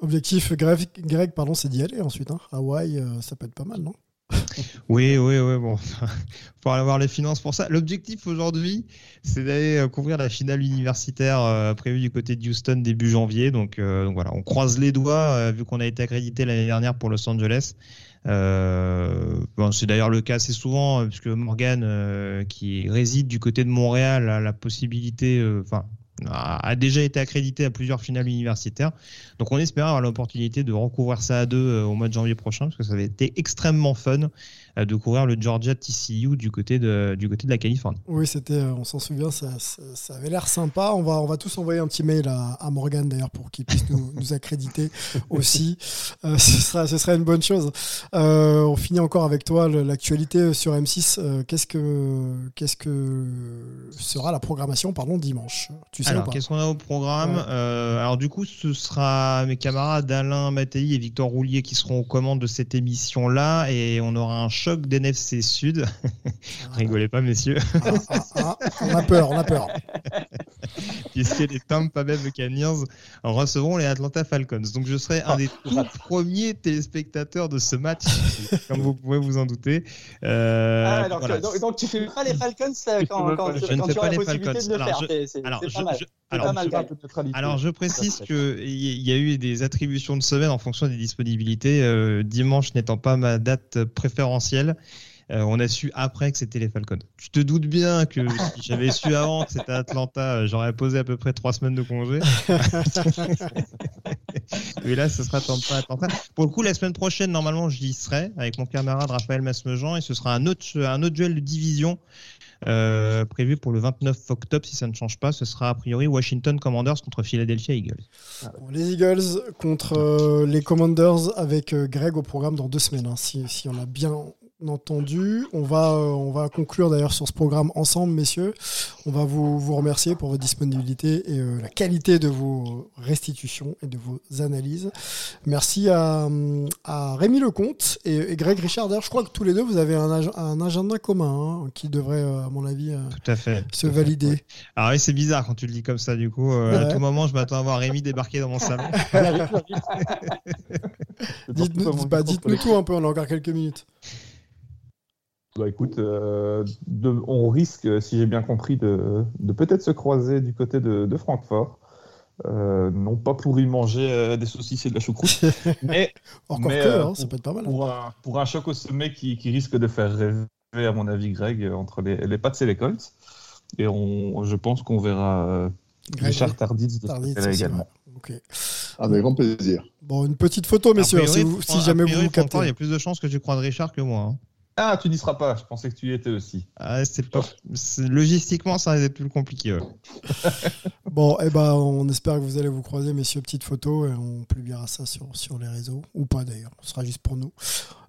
Objectif, Greg, Greg, pardon, c'est d'y aller ensuite. Hein. Hawaï, euh, ça peut être pas mal, non? Oui, oui, oui, bon, faut avoir les finances pour ça. L'objectif aujourd'hui, c'est d'aller euh, couvrir la finale universitaire prévue du côté de Houston début janvier. Donc, euh, donc voilà, on croise les doigts euh, vu qu'on a été accrédité l'année dernière pour Los Angeles. Euh, c'est d'ailleurs le cas assez souvent euh, puisque Morgan, euh, qui réside du côté de Montréal, a la possibilité, enfin, a déjà été accrédité à plusieurs finales universitaires. Donc on espère avoir l'opportunité de recouvrir ça à deux au mois de janvier prochain parce que ça avait été extrêmement fun de couvrir le Georgia TCU du côté de, du côté de la Californie. Oui, c'était, euh, on s'en souvient, ça, ça, ça avait l'air sympa. On va, on va tous envoyer un petit mail à, à Morgan d'ailleurs pour qu'il puisse nous, nous accréditer aussi. Euh, ce, sera, ce serait une bonne chose. Euh, on finit encore avec toi l'actualité sur M6. Euh, qu'est-ce que, qu'est-ce que sera la programmation, pardon, dimanche? Tu sais Alors, qu'est-ce qu'on a au programme? Ouais. Alors, du coup, ce sera mes camarades Alain Mattei et Victor Roulier qui seront aux commandes de cette émission-là et on aura un choc d'NFC Sud. Rigolez pas, messieurs, Ah, ah, ah, On a peur, on a peur. puisque les Tampa Bay Buccaneers recevront les Atlanta Falcons. Donc, je serai un des tout premiers téléspectateurs de ce match, comme vous pouvez vous en douter. Euh, Ah, donc, voilà. donc, donc tu fais pas les Falcons quand, quand, Je ne quand fais tu pas auras les la possibilité Falcons. de le Alors, faire. je- je- alors, je-. Alors, je précise qu'il y a eu des attributions de semaine en fonction des disponibilités. Euh, dimanche n'étant pas ma date préférentielle, euh, on a su après que c'était les Falcons. Tu te doutes bien que si j'avais su avant que c'était Atlanta, euh, j'aurais posé à peu près trois semaines de congé. Et là, ce sera Atlanta. Pour le coup, la semaine prochaine, normalement, j'y serai avec mon camarade Raphaël Masmejean et ce sera un autre, un autre duel de division euh, prévu pour le 29 octobre. Si ça ne change pas, ce sera a priori Washington Commanders contre Philadelphia Eagles. Les Eagles contre euh, les Commanders avec euh, Greg au programme dans deux semaines, hein, si, si on a bien entendu. On va, euh, on va conclure d'ailleurs sur ce programme ensemble, messieurs. On va vous, vous remercier pour votre disponibilité et euh, la qualité de vos restitutions et de vos analyses. Merci à, à Rémi Lecomte et, et Greg Richard. D'ailleurs, je crois que tous les deux, vous avez un, ag- un agenda commun hein, qui devrait, euh, à mon avis, euh, Tout à fait. se valider. Alors oui, c'est bizarre quand tu le dis comme ça. Du coup, euh, à tout moment, je m'attends à voir Rémi débarquer dans mon salon. Dites-nous bah, dites-nous tout un peu, on a encore quelques minutes. Bah écoute, euh, de- on risque, si j'ai bien compris, de, de peut-être se croiser du côté de, de Francfort. Euh, non pas pour y manger euh, des saucisses et de la choucroute, mais Encore Mais, que, euh, hein, ça peut être pas mal. pour un, pour un choc au sommet qui, qui risque de faire rêver, à mon avis, Greg, entre les, les Pats et les Colts. Et on, je pense qu'on verra euh, Richard Tarditz de ce Tarditz également. Avec grand plaisir. Bon, une petite photo, messieurs, priori, si, vous- si a jamais vous priori, vous captez. Il y a plus de chances que tu croises Richard que moi. hein. Ah, tu n'y seras pas, je pensais que tu y étais aussi. Ah, c'est pas... c'est- Logistiquement, ça être plus compliqué. ouais. Bon, eh ben, on espère que vous allez vous croiser, messieurs, petite photo, et on publiera ça sur, sur les réseaux, ou pas d'ailleurs, ce sera juste pour nous.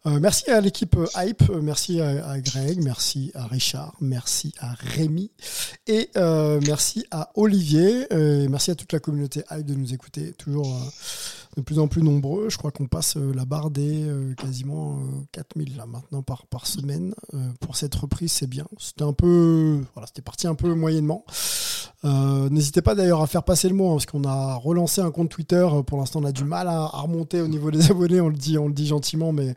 Euh, merci à l'équipe euh, Hype, euh, merci à, à Greg, merci à Richard, merci à Rémi et euh, merci à Olivier. et merci à toute la communauté Hype de nous écouter. Toujours euh, de plus en plus nombreux. Je crois qu'on passe euh, la barre des euh, quasiment euh, 4000 là maintenant par, semaine. Euh, pour cette reprise, c'est bien. C'était un peu. Voilà, c'était parti un peu moyennement. Euh, N'hésitez pas d'ailleurs à faire passer le mot, hein, parce qu'on a relancé un compte Twitter. Euh, Pour l'instant, on a du mal à, à remonter au niveau des abonnés. On le dit, on le dit gentiment, mais,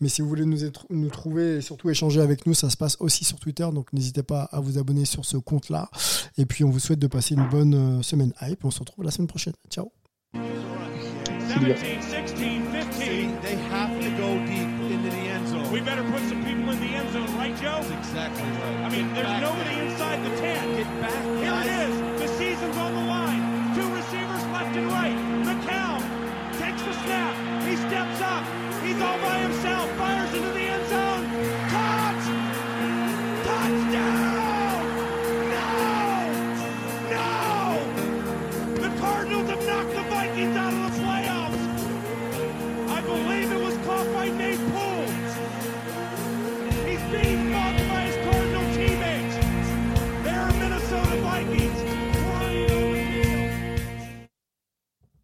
mais si vous voulez nous, nous trouver et surtout échanger avec nous, ça se passe aussi sur Twitter. Donc n'hésitez pas à vous abonner sur ce compte-là. Et puis on vous souhaite de passer une bonne euh, semaine hype. On se retrouve la semaine prochaine. Ciao. Liga.